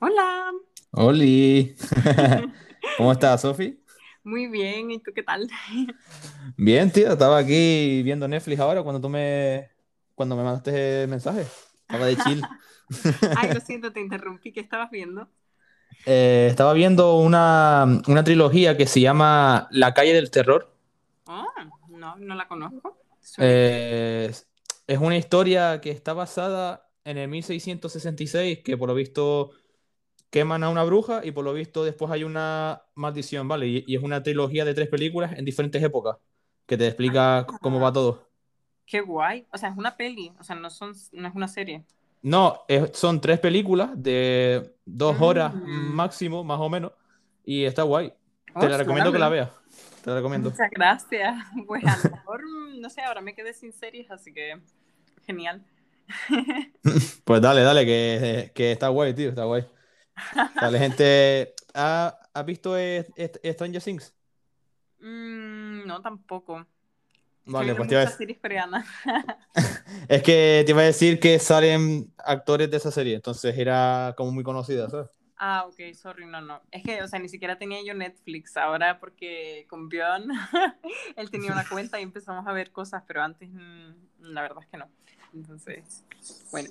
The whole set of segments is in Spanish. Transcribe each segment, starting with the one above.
Hola, Oli, ¿cómo estás, Sofi? muy bien, ¿y tú qué tal? Bien, tío, estaba aquí viendo Netflix ahora cuando tú me, cuando me mandaste el mensaje. Estaba de chill. Ay, lo siento, te interrumpí, ¿qué estabas viendo? Eh, estaba viendo una, una trilogía que se llama La calle del terror. Oh, no, no la conozco. Eh, es una historia que está basada en el 1666, que por lo visto queman a una bruja y por lo visto después hay una maldición, ¿vale? Y, y es una trilogía de tres películas en diferentes épocas, que te explica c- cómo va Ah, todo. qué guay. O sea, es una peli, o sea, no son, no es una serie. No, es- son tres películas de dos horas Mm. máximo, más o menos, y está guay. Te la recomiendo que la veas. Te la recomiendo. Muchas gracias. Pues a lo mejor, no sé, ahora me quedé sin series, así que genial. Pues dale, dale, que, que está guay, tío, está guay. Sale gente. ¿Ha, ¿has visto eh, Stranger Things? Mm, no, tampoco. Vale, pues te iba a muchas dec- series coreanas. Es que te iba a decir que salen actores de esa serie, entonces era como muy conocida, ¿sabes? Ah, ok, sorry, no, no. Es que, o sea, ni siquiera tenía yo Netflix. Ahora porque con Bjorn, él tenía una cuenta y empezamos a ver cosas, pero antes, mm, la verdad es que no. Entonces, bueno.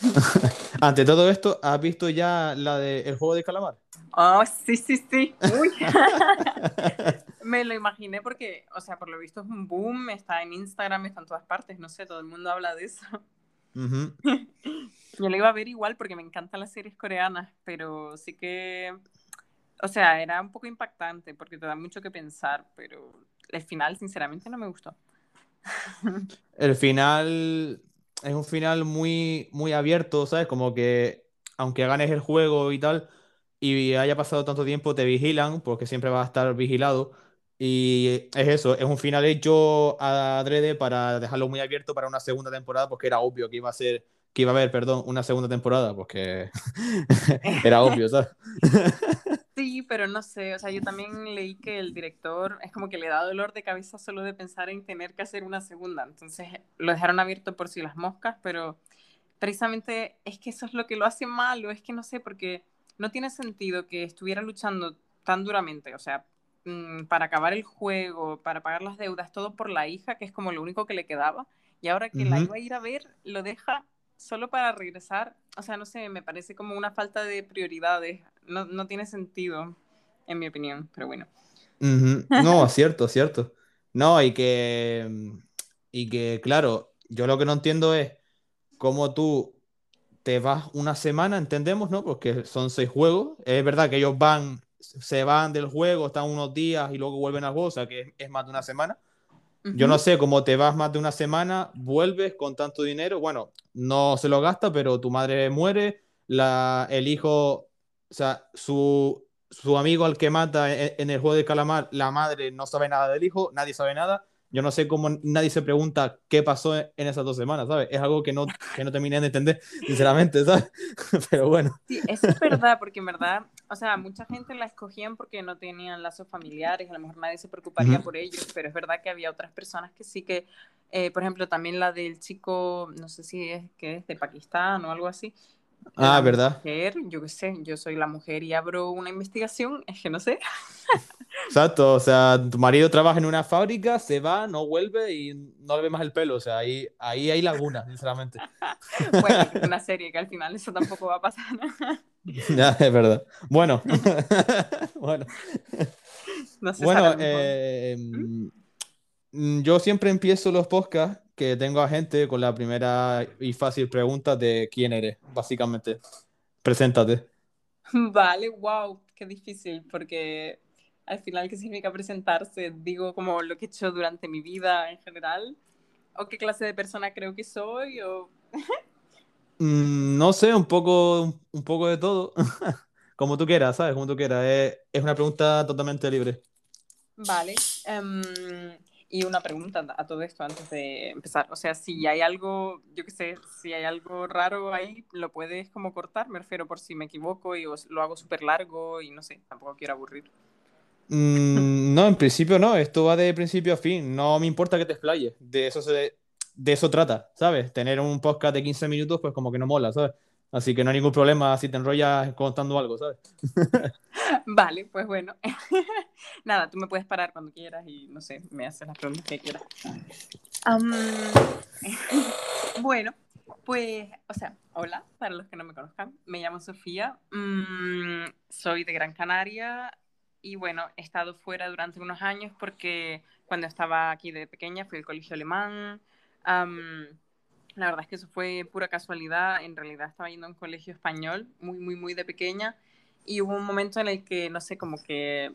Ante todo esto, ¿has visto ya la de El juego de calamar? Oh, sí, sí, sí. Uy. Me lo imaginé porque, o sea, por lo visto es un boom, está en Instagram, está en todas partes, no sé, todo el mundo habla de eso. Yo lo iba a ver igual porque me encantan las series coreanas, pero sí que, o sea, era un poco impactante porque te da mucho que pensar, pero el final, sinceramente, no me gustó. El final es un final muy, muy abierto, ¿sabes? Como que aunque ganes el juego y tal, y haya pasado tanto tiempo, te vigilan, porque siempre vas a estar vigilado. Y es eso, es un final hecho adrede para dejarlo muy abierto para una segunda temporada, porque era obvio que iba a ser, que iba a haber, perdón, una segunda temporada, porque era obvio, ¿sabes? Sí, pero no sé, o sea, yo también leí que el director es como que le da dolor de cabeza solo de pensar en tener que hacer una segunda, entonces lo dejaron abierto por si las moscas, pero precisamente es que eso es lo que lo hace malo, es que no sé, porque no tiene sentido que estuviera luchando tan duramente, o sea, mm, para acabar el juego, para pagar las deudas, todo por la hija, que es como lo único que le quedaba, y ahora que la iba a ir a ver, lo deja solo para regresar, o sea, no sé, me parece como una falta de prioridades, no, no tiene sentido, en mi opinión, pero bueno. No, cierto, cierto. No, y que, mm, y que, claro, yo lo que no entiendo es cómo tú te vas una semana, entendemos, ¿no? Porque son seis juegos. Es verdad que ellos van, se van del juego, están unos días y luego vuelven al juego, o sea que es, es más de una semana. Yo no sé cómo te vas más de una semana, vuelves con tanto dinero. Bueno, no se lo gasta, pero tu madre muere, la, el hijo, o sea, su, su amigo al que mata en, en el juego de calamar, la madre no sabe nada del hijo, nadie sabe nada. Yo no sé cómo nadie se pregunta qué pasó en, en esas dos semanas, ¿sabes? Es algo que no, que no terminé de entender, sinceramente, ¿sabes? Pero bueno. Sí, eso es verdad, porque en verdad, o sea, mucha gente la escogían porque no tenían lazos familiares, a lo mejor nadie se preocuparía Ujú. por ellos, pero es verdad que había otras personas que sí que, eh, por ejemplo, también la del chico, no sé si es que es de Pakistán o algo así, Ah, ¿verdad? mujer, yo qué sé, yo soy la mujer y abro una investigación, es que no sé. Exacto, o sea, tu marido trabaja en una fábrica, se va, no vuelve y no le ve más el pelo, o sea, ahí, ahí hay laguna, sinceramente. Bueno, una serie que al final eso tampoco va a pasar. Ya, es verdad. Bueno, bueno, No se bueno, eh, ¿Mm? mm, yo siempre empiezo los podcasts que tengo a gente con la primera y fácil pregunta de quién eres, básicamente. Preséntate. Vale, wow, qué difícil, porque al final, ¿qué significa presentarse? Digo como lo que he hecho durante mi vida en general, o qué clase de persona creo que soy, o... Mm, no sé, un poco, un poco de todo, como tú quieras, ¿sabes? Como tú quieras. Es, es una pregunta totalmente libre. Vale. em, y una pregunta a todo esto antes de empezar. O sea, si hay algo, yo qué sé, si hay algo raro ahí, lo puedes como cortar, me refiero por si me equivoco y os- lo hago súper largo y no sé, tampoco quiero aburrir. Mm, no, en principio no, esto va de principio a fin, no me importa que te explayes, de eso se, de eso trata, ¿sabes? Tener un podcast de 15 minutos, pues como que no mola, ¿sabes? Así que no hay ningún problema si te enrollas contando algo, ¿sabes? Vale, pues bueno. Nada, tú me puedes parar cuando quieras y no sé, me haces las preguntas que quieras. bueno, pues, o sea, hola, para los que no me conozcan, me llamo Sofía, mm, soy de Gran Canaria y bueno, he estado fuera durante unos años porque cuando estaba aquí de pequeña fui al colegio alemán. La verdad es que eso fue pura casualidad, en realidad estaba yendo a un colegio español muy, muy, muy de pequeña y hubo un momento en el que, no sé, como que,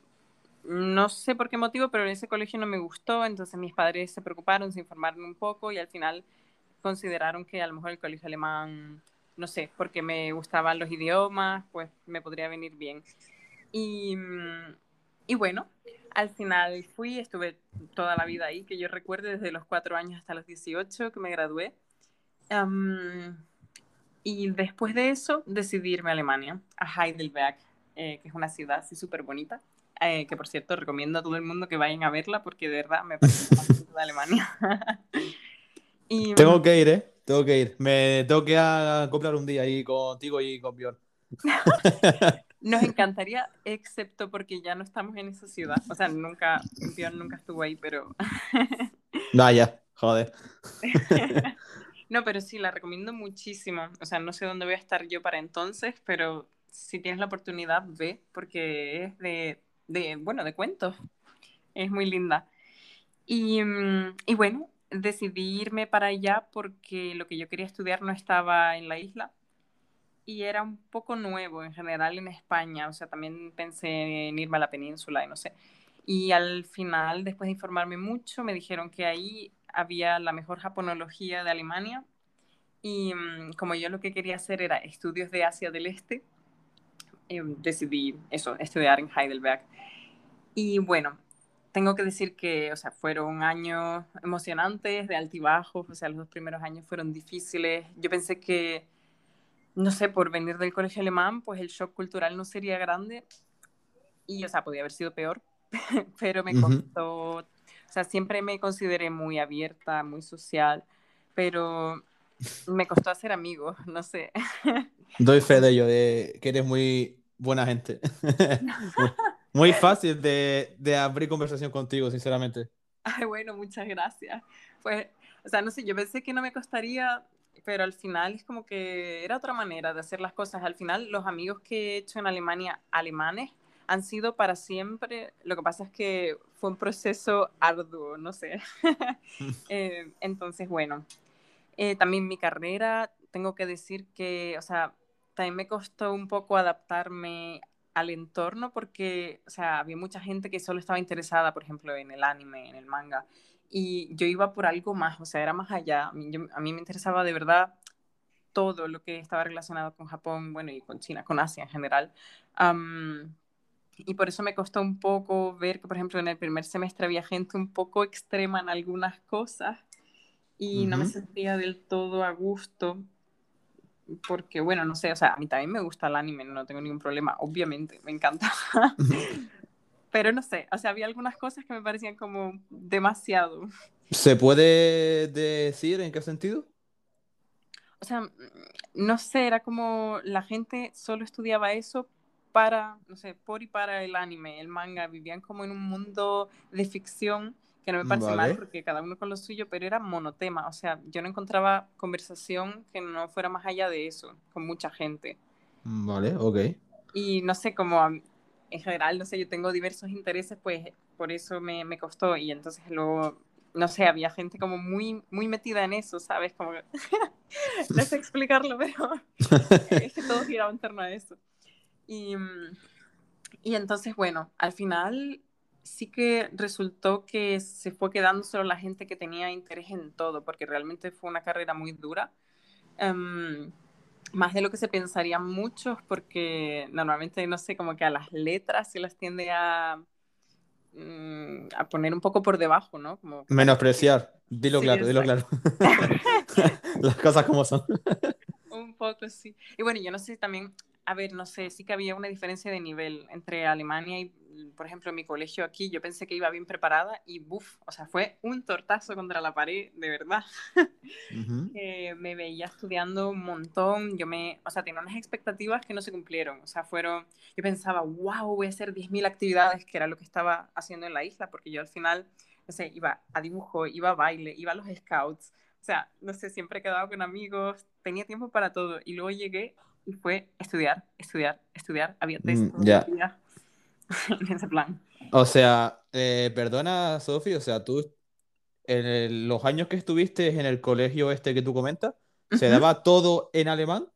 no sé por qué motivo, pero ese colegio no me gustó, entonces mis padres se preocuparon, se informaron un poco y al final consideraron que a lo mejor el colegio alemán, no sé, porque me gustaban los idiomas, pues me podría venir bien. Y, y bueno, al final fui, estuve toda la vida ahí, que yo recuerdo desde los cuatro años hasta los 18 que me gradué. y después de eso decidí irme a Alemania, a Heidelberg, eh, que es una ciudad así súper bonita, eh, que por cierto recomiendo a todo el mundo que vayan a verla porque de verdad me parece más de Alemania. Tengo que ir, ¿eh? Tengo que ir. Me tengo que acoplar un día ahí contigo y con Bjorn. Nos encantaría, excepto porque ya no estamos en esa ciudad. O sea, nunca, Bjorn nunca estuvo ahí, pero. Vaya, joder. no, pero sí, la recomiendo muchísimo. O sea, no sé dónde voy a estar yo para entonces, pero si tienes la oportunidad, ve, porque es de, de bueno, de cuentos. Es muy linda. Y, mm, y bueno, decidí irme para allá porque lo que yo quería estudiar no estaba en la isla y era un poco nuevo en general en España, o sea, también pensé en irme a la península y no sé. Y al final, después de informarme mucho, me dijeron que ahí había la mejor japonología de Alemania y mm, como yo lo que quería hacer era estudios de Asia del Este, em, decidí eso, estudiar en Heidelberg. Y bueno, tengo que decir que, o sea, fueron años emocionantes, de altibajos, o sea, los dos primeros años fueron difíciles. Yo pensé que, no sé, por venir del colegio alemán, pues el shock cultural no sería grande y, o sea, podía haber sido peor, pero me costó, o sea, siempre me consideré muy abierta, muy social, pero me costó hacer amigos, no sé. Doy fe de ello, de que eres muy buena gente. Muy fácil de, de, abrir conversación contigo, sinceramente. Ay, bueno, muchas gracias. Pues, o sea, no sé, yo pensé que no me costaría, pero al final es como que era otra manera de hacer las cosas. Al final, los amigos que he hecho en Alemania, alemanes, han sido para siempre. Lo que pasa es que fue un proceso arduo, no sé. eh, entonces, bueno, eh, también mi carrera, tengo que decir que, o sea, también me costó un poco adaptarme al entorno porque, o sea, había mucha gente que solo estaba interesada, por ejemplo, en el anime, en el manga, y yo iba por algo más, o sea, era más allá. A mí, a mí me interesaba de verdad todo lo que estaba relacionado con Japón, bueno, y con China, con Asia en general. y por eso me costó un poco ver que, por ejemplo, en el primer semestre había gente un poco extrema en algunas cosas y no me sentía del todo a gusto porque, bueno, no sé, o sea, a mí también me gusta el anime, no tengo ningún problema, obviamente, me encanta. Pero no sé, o sea, había algunas cosas que me parecían como demasiado. ¿Se puede decir en qué sentido? O sea, no sé, era como la gente solo estudiaba eso para, no sé, por y para el anime, el manga, vivían como en un mundo de ficción que no me parece mal porque cada uno con lo suyo, pero era monotema, o sea, yo no encontraba conversación que no fuera más allá de eso, con mucha gente. Vale, ok. Y no sé, como en general, no sé, yo tengo diversos intereses, pues por eso me, me costó y entonces luego, no sé, había gente como muy, muy metida en eso, ¿sabes? Como, no sé explicarlo, pero es que todo giraba en torno a eso. Y, y entonces, bueno, al final sí que resultó que se fue quedando solo la gente que tenía interés en todo, porque realmente fue una carrera muy dura. Em, más de lo que se pensaría muchos, porque normalmente, no sé, como que a las letras se las tiende a, mm, a poner un poco por debajo, ¿no? Como Menospreciar. Dilo claro, dilo claro. las cosas como son. un poco, sí. Y bueno, yo no sé también, a ver, no sé, sí que había una diferencia de nivel entre Alemania y por ejemplo, en mi colegio aquí, yo pensé que iba bien preparada y buf, o sea, fue un tortazo contra la pared, de verdad. me veía estudiando un montón, yo me, o sea, tenía unas expectativas que no se cumplieron, o sea, fueron, yo pensaba, wow, voy a hacer 10.000 actividades, que era lo que estaba haciendo en la isla, porque yo al final, no sé, iba a dibujo, iba a baile, iba a los scouts, o sea, no sé, siempre he quedado con amigos, tenía tiempo para todo, y luego llegué y fue estudiar, estudiar, estudiar, había test mm, ya. en ese plan. O sea, eh, perdona, Sofi, o sea, tú, en los años que estuviste en el colegio este que tú comentas, ¿se daba todo en alemán?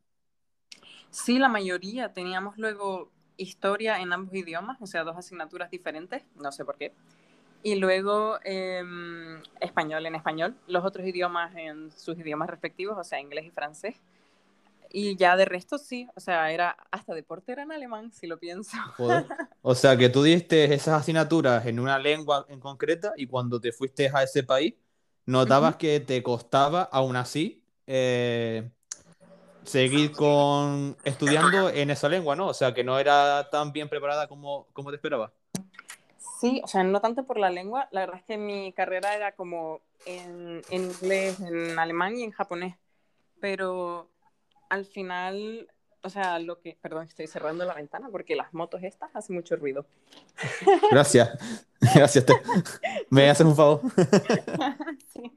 Sí, la mayoría. Teníamos luego historia en ambos idiomas, o sea, dos asignaturas diferentes, no sé por qué. Y luego em, español en español, los otros idiomas en sus idiomas respectivos, o sea, inglés y francés. Y ya de resto sí, o sea, era hasta deporte era en alemán, si lo pienso. O sea, que tú diste esas asignaturas en una lengua en concreta y cuando te fuiste a ese país, notabas que te costaba, aún así, eh, seguir con estudiando en esa lengua, ¿no? O sea, que no era tan bien preparada como, como te esperaba. Sí, o sea, no tanto por la lengua, la verdad es que mi carrera era como en, en inglés, en alemán y en japonés, pero al final, o sea, lo que, perdón, estoy cerrando la ventana porque las motos estas hacen mucho ruido. Gracias, gracias. ¿Me haces un favor? sí.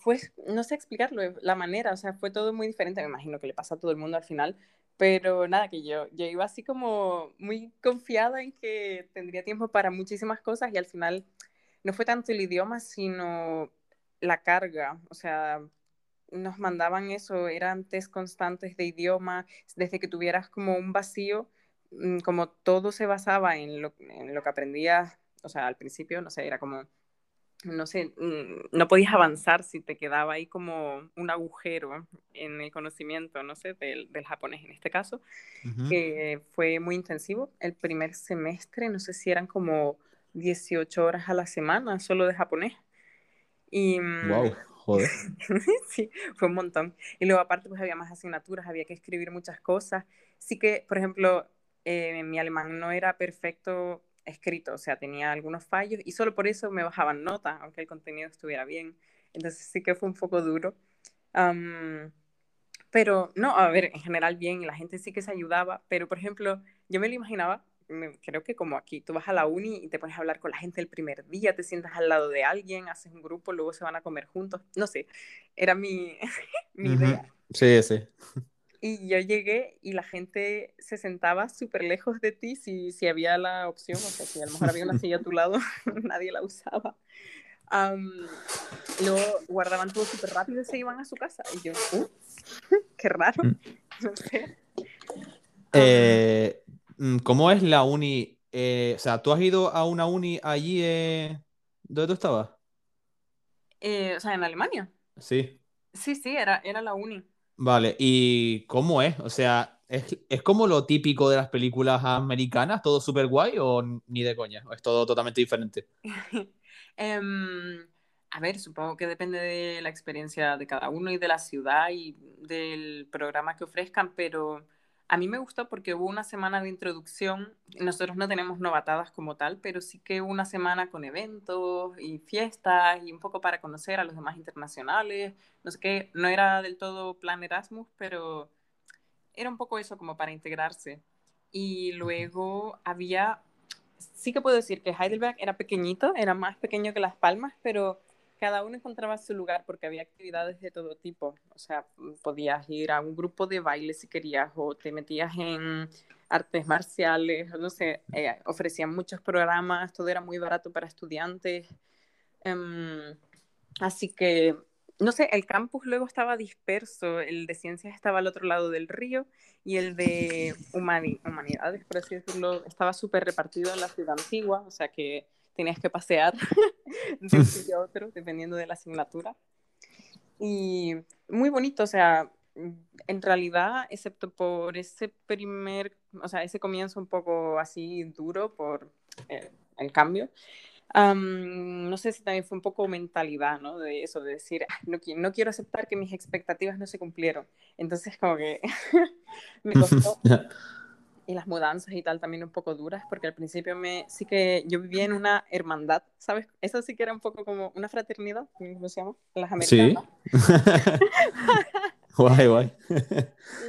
fue, no sé explicarlo, la manera, o sea, fue todo muy diferente, me imagino que le pasa a todo el mundo al final, pero nada, que yo, yo iba así como muy confiada en que tendría tiempo para muchísimas cosas y al final no fue tanto el idioma, sino la carga, o sea, nos mandaban eso, eran test constantes de idioma, desde que tuvieras como un vacío, mm, como todo se basaba en lo, en lo que aprendías, o sea, al principio, no sé, era como, no sé, mm, no podías avanzar si te quedaba ahí como un agujero en el conocimiento, no sé, del, del japonés en este caso, que fue muy intensivo. El primer semestre, no sé si eran como 18 horas a la semana solo de japonés. Y, wow. Joder. sí, fue un montón. Y luego aparte pues había más asignaturas, había que escribir muchas cosas. Sí que, por ejemplo, eh, mi alemán no era perfecto escrito, o sea, tenía algunos fallos y solo por eso me bajaban notas, aunque el contenido estuviera bien. Entonces sí que fue un poco duro. pero no, a ver, en general bien, la gente sí que se ayudaba, pero por ejemplo, yo me lo imaginaba creo que como aquí, tú vas a la uni y te pones a hablar con la gente el primer día, te sientas al lado de alguien, haces un grupo, luego se van a comer juntos, no sé, era mi, mi idea. Sí, sí. Y yo llegué y la gente se sentaba súper lejos de ti si, si había la opción, o sea, si a lo mejor había una silla a tu lado, nadie la usaba. luego guardaban todo súper rápido y se iban a su casa. Y yo, qué raro. Mm. No sé. Eh, ¿Cómo es la uni? Eh, o sea, ¿tú has ido a una uni allí eh, donde tú estabas? Eh, o sea, en Alemania. Sí. Sí, sí, era, era la uni. Vale, ¿y cómo es? O sea, ¿es, es como lo típico de las películas americanas? ¿Todo súper guay o ni de coña? ¿O es todo totalmente diferente? Em, a ver, supongo que depende de la experiencia de cada uno y de la ciudad y del programa que ofrezcan, pero a mí me gustó porque hubo una semana de introducción. Nosotros no tenemos novatadas como tal, pero sí que una semana con eventos y fiestas y un poco para conocer a los demás internacionales. No sé qué, no era del todo plan Erasmus, pero era un poco eso como para integrarse. Y luego había, sí que puedo decir que Heidelberg era pequeñito, era más pequeño que Las Palmas, pero cada uno encontraba su lugar porque había actividades de todo tipo. O sea, podías ir a un grupo de baile si querías o te metías en artes marciales, no sé, eh, ofrecían muchos programas, todo era muy barato para estudiantes. Em, así que, no sé, el campus luego estaba disperso, el de ciencias estaba al otro lado del río y el de humanidades, por así decirlo, estaba súper repartido en la ciudad antigua, o sea que tenías que pasear de un sitio a otro, dependiendo de la asignatura. Y muy bonito, o sea, en realidad, excepto por ese primer, o sea, ese comienzo un poco así duro por eh, el cambio, no sé si también fue un poco mentalidad, ¿no? De eso, de decir, no, no quiero aceptar que mis expectativas no se cumplieron. Entonces, como que me costó y las mudanzas y tal también un poco duras, porque al principio me, sí que yo vivía en una hermandad, ¿sabes? Eso sí que era un poco como una fraternidad, ¿cómo se llama? Las americanas. Sí. guay, guay.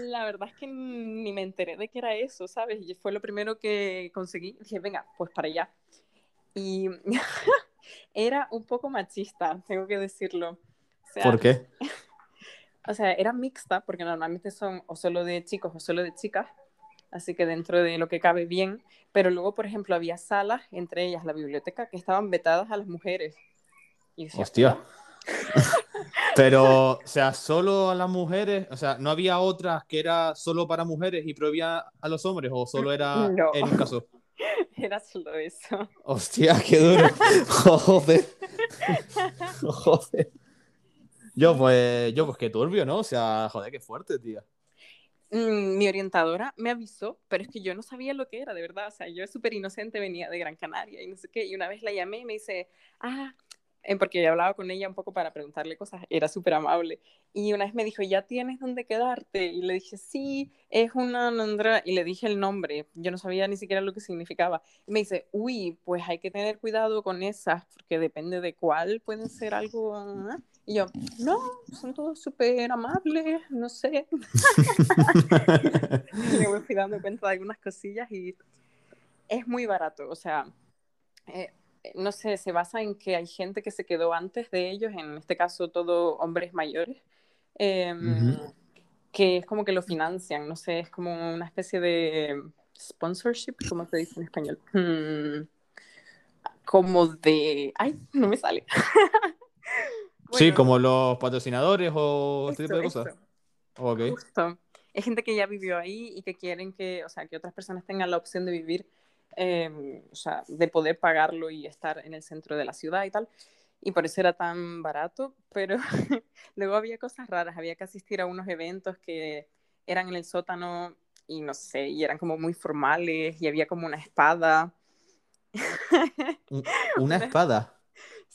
La verdad es que ni me enteré de que era eso, ¿sabes? Y fue lo primero que conseguí. Dije, venga, pues para allá. Y era un poco machista, tengo que decirlo. ¿Por qué? O sea, era mixta, porque normalmente son o solo de chicos o solo de chicas, así que dentro de lo que cabe bien, pero luego, por ejemplo, había salas, entre ellas la biblioteca, que estaban vetadas a las mujeres. Hostia. pero, o sea, solo a las mujeres, o sea, ¿no había otras que era solo para mujeres y prohibía a los hombres o solo era en un caso? Era solo eso. Hostia, qué duro. Joder. Joder. Yo pues, yo pues qué turbio, ¿no? O sea, joder, qué fuerte, tía. Mm, mi orientadora me avisó, pero es que yo no sabía lo que era, de verdad. O sea, yo súper inocente venía de Gran Canaria y no sé qué. Y una vez la llamé y me dice, ah, porque hablaba con ella un poco para preguntarle cosas, era súper amable. Y una vez me dijo, ¿ya tienes dónde quedarte? Y le dije, sí, es una Nandra. Y le dije el nombre, yo no sabía ni siquiera lo que significaba. Y me dice, uy, pues hay que tener cuidado con esas, porque depende de cuál, pueden ser algo... ¿ah?". Y yo, no, son todos súper amables, no sé. me voy dando cuenta de algunas cosillas y es muy barato, o sea, eh, no sé, se basa en que hay gente que se quedó antes de ellos, en este caso todo hombres mayores, em, que es como que lo financian, no sé, es como una especie de sponsorship, ¿cómo se dice en español? Hmm, como de... Ay, no me sale. sí, como los patrocinadores o este tipo de cosas. Okay. Es gente que ya vivió ahí y que quieren que, o sea, que otras personas tengan la opción de vivir Em, o sea, de poder pagarlo y estar en el centro de la ciudad y tal. Y por eso era tan barato, pero luego había cosas raras, había que asistir a unos eventos que eran en el sótano y no sé, y eran como muy formales y había como una espada. ¿Una espada?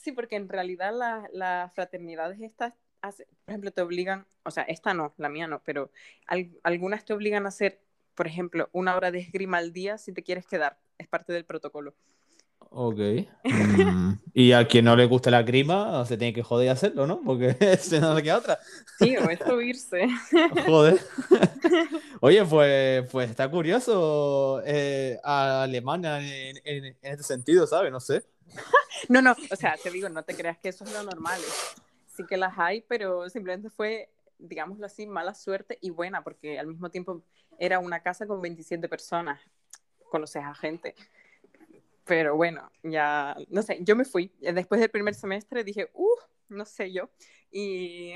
Sí, porque en realidad las la fraternidades estas, por ejemplo, te obligan, o sea, esta no, la mía no, pero algunas te obligan a hacer, por ejemplo, una hora de esgrima al día si te quieres quedar es parte del protocolo. Ok. Mm, y a quien no le guste la grima, se tiene que joder hacerlo, ¿no? Porque se no le queda otra. Sí, o es subirse. Joder. Oye, pues, pues está curioso eh, a Alemania en, en, este sentido, ¿sabes? No sé. No, no, o sea, te digo, no te creas que eso es lo normal. Sí que las hay, pero simplemente fue, digámoslo así, mala suerte y buena, porque al mismo tiempo era una casa con 27 personas conoces a gente. Pero bueno, ya, no sé, yo me fui. Después del primer semestre dije, uh, no sé yo. Y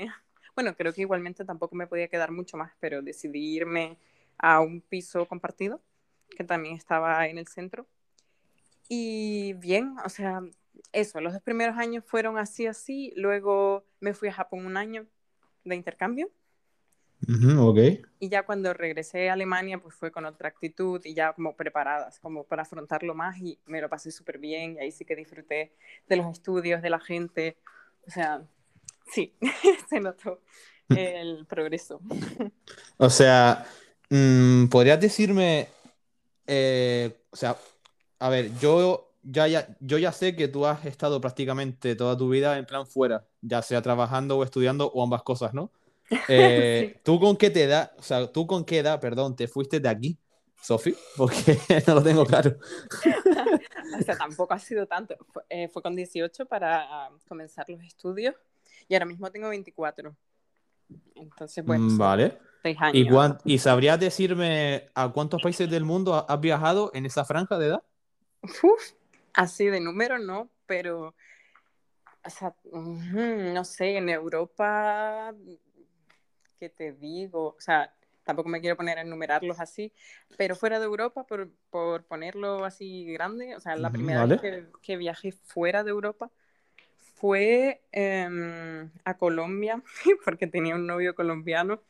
bueno, creo que igualmente tampoco me podía quedar mucho más, pero decidí irme a un piso compartido, que también estaba en el centro. Y bien, o sea, eso, los dos primeros años fueron así, así. Luego me fui a Japón un año de intercambio y ya cuando regresé a Alemania, pues fue con otra actitud y ya como preparadas, como para afrontarlo más y me lo pasé súper bien y ahí sí que disfruté de los estudios, de la gente. O sea, sí, se notó el progreso. O sea, mm, ¿podrías decirme, eh, o sea, a ver, yo ya, ya, yo ya sé que tú has estado prácticamente toda tu vida en plan fuera, ya sea trabajando o estudiando o ambas cosas, ¿no? Eh, ¿Tú con qué te da, o sea, tú con qué edad, perdón, te fuiste de aquí, Sofi? Porque no lo tengo claro. o sea, tampoco ha sido tanto. Fue, eh, fue con 18 para um, comenzar los estudios y ahora mismo tengo 24. Entonces, bueno. Mm, vale. ¿Y, ¿Y sabrías decirme a cuántos países del mundo has viajado en esa franja de edad? Uf, así de número no, pero, o sea, no sé, en Europa que te digo, o sea, tampoco me quiero poner a enumerarlos así, pero fuera de Europa, por, por ponerlo así grande, o sea, la primera vez que, que, viajé fuera de Europa fue em, a Colombia, porque tenía un novio colombiano.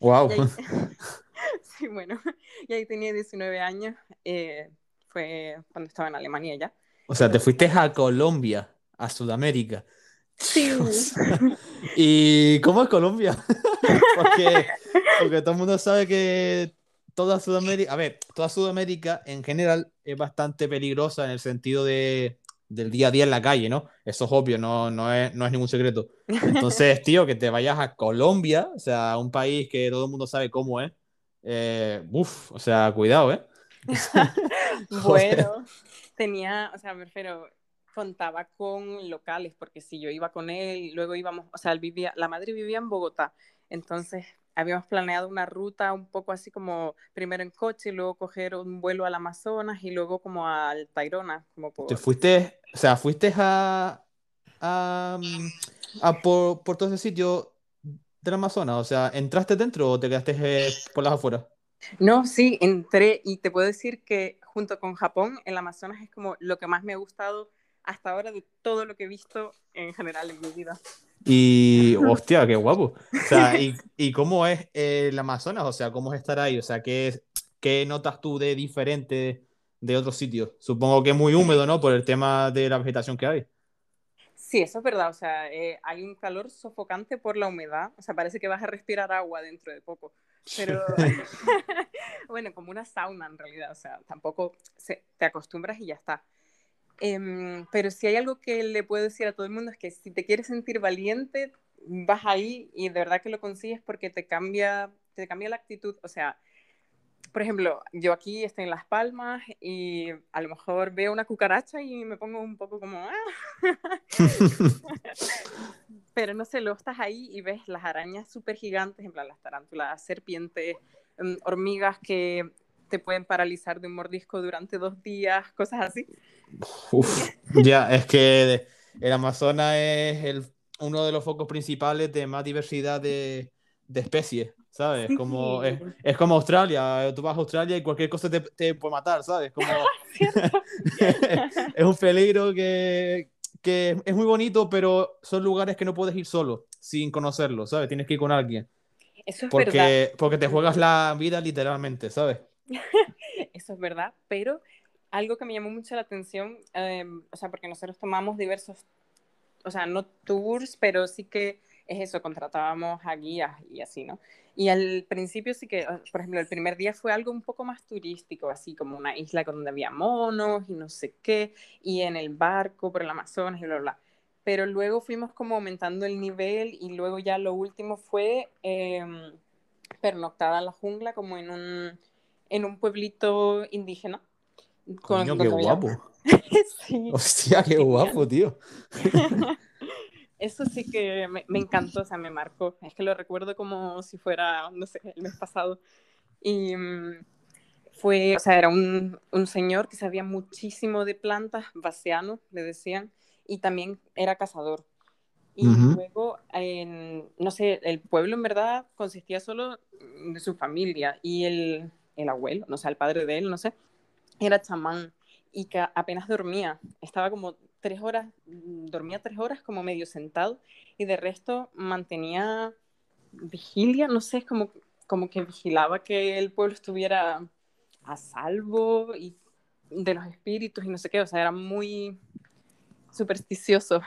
¡Wow! sí, bueno, y ahí tenía 19 años, eh, fue cuando estaba en Alemania ya. O sea, te fuiste a Colombia, a Sudamérica. Sí. ¿Y cómo es Colombia? porque, porque todo el mundo sabe que toda Sudamérica, a ver, toda Sudamérica en general es bastante peligrosa en el sentido de, del día a día en la calle, ¿no? Eso es obvio, no, no, es, no es ningún secreto. Entonces, tío, que te vayas a Colombia, o sea, un país que todo el mundo sabe cómo es, eh, uf, o sea, cuidado, ¿eh? bueno, tenía, o sea, me refiero, contaba con locales, porque si yo iba con él, luego íbamos, o sea, él vivía, la madre vivía en Bogotá, entonces habíamos planeado una ruta un poco así como primero en coche y luego coger un vuelo al Amazonas y luego como al Tayrona. Como ¿Te fuiste, o sea, fuiste a, a, a por, por, todo ese sitio del Amazonas? O sea, ¿entraste dentro o te quedaste eh, por las afueras? No, sí, entré y te puedo decir que junto con Japón, el Amazonas es como lo que más me ha gustado hasta ahora de todo lo que he visto en general en mi vida. Y, hostia, qué guapo. O sea, ¿y, y cómo es el Amazonas? O sea, ¿cómo es estar ahí? O sea, ¿qué, qué notas tú de diferente de otros sitios? Supongo que es muy húmedo, ¿no? Por el tema de la vegetación que hay. Sí, eso es verdad. O sea, eh, hay un calor sofocante por la humedad. O sea, parece que vas a respirar agua dentro de poco. Pero, bueno, como una sauna en realidad. O sea, tampoco se, te acostumbras y ya está. Em, pero si hay algo que le puedo decir a todo el mundo es que si te quieres sentir valiente, vas ahí y de verdad que lo consigues porque te cambia, te cambia la actitud. O sea, por ejemplo, yo aquí estoy en Las Palmas y a lo mejor veo una cucaracha y me pongo un poco como... Ah". Pero no sé, luego estás ahí y ves las arañas súper gigantes, en plan las tarántulas, serpientes, em, hormigas que te pueden paralizar de un mordisco durante dos días, cosas así. Uf, ya, es que el Amazonas es el, uno de los focos principales de más diversidad de, de especies, ¿sabes? Como, es, es, como Australia, tú vas a Australia y cualquier cosa te, te puede matar, ¿sabes? Como... es un peligro que, que es muy bonito, pero son lugares que no puedes ir solo, sin conocerlo, ¿sabes? Tienes que ir con alguien. Eso es porque, verdad. Porque te juegas la vida literalmente, ¿sabes? Eso es verdad, pero algo que me llamó mucho la atención, eh, o sea, porque nosotros tomamos diversos, o sea, no tours, pero sí que es eso, contratábamos a guías y así, ¿no? Y al principio sí que, por ejemplo, el primer día fue algo un poco más turístico, así como una isla donde había monos y no sé qué, y en el barco por el Amazonas y bla, bla. Pero luego fuimos como aumentando el nivel y luego ya lo último fue eh, pernoctada en la jungla, como en un, en un pueblito indígena. Coño, qué guapo. sí. Hostia, qué guapo, tío. Eso sí que me, me, encantó, o sea, me marcó. Es que lo recuerdo como si fuera, no sé, el mes pasado. Y mm, fue, o sea, era un, un señor que sabía muchísimo de plantas, vaciano, le decían, y también era cazador. Y luego, en, no sé, el pueblo en verdad consistía solo de su familia y el, el abuelo, no sé, el padre de él, no sé, era chamán y que apenas dormía, estaba como tres horas, mm, dormía tres horas como medio sentado y de resto mantenía vigilia, no sé, como, como que vigilaba que el pueblo estuviera a salvo y de los espíritus y no sé qué, o sea, era muy supersticioso.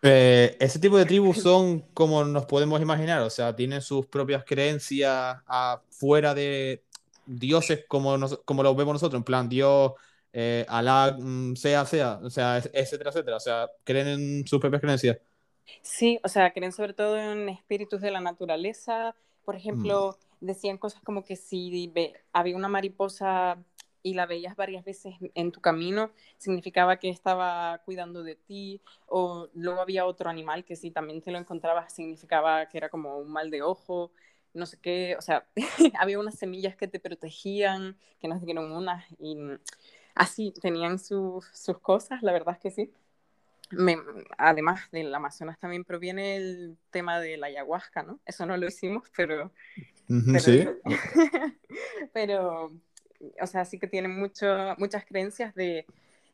Eh, ese tipo de tribus son como nos podemos imaginar, o sea, tienen sus propias creencias afuera de, dioses como, nos, como los vemos nosotros, en plan Dios, eh, Alá, mm, sea, sea, o sea, etcétera, etcétera. O sea, creen en sus propias creencias. Sí, o sea, creen sobre todo en espíritus de la naturaleza. Por ejemplo, mm. decían cosas como que si ve, había una mariposa y la veías varias veces en tu camino, significaba que estaba cuidando de ti, o luego había otro animal que si también te lo encontrabas, significaba que era como un mal de ojo no sé qué, o sea, había unas semillas que te protegían, que nos dieron unas y así tenían sus cosas, la verdad es que sí. además del Amazonas también proviene el tema de la ayahuasca, ¿no? Eso no lo hicimos, pero... pero sí. pero, o sea, sí que tienen mucho, muchas creencias de,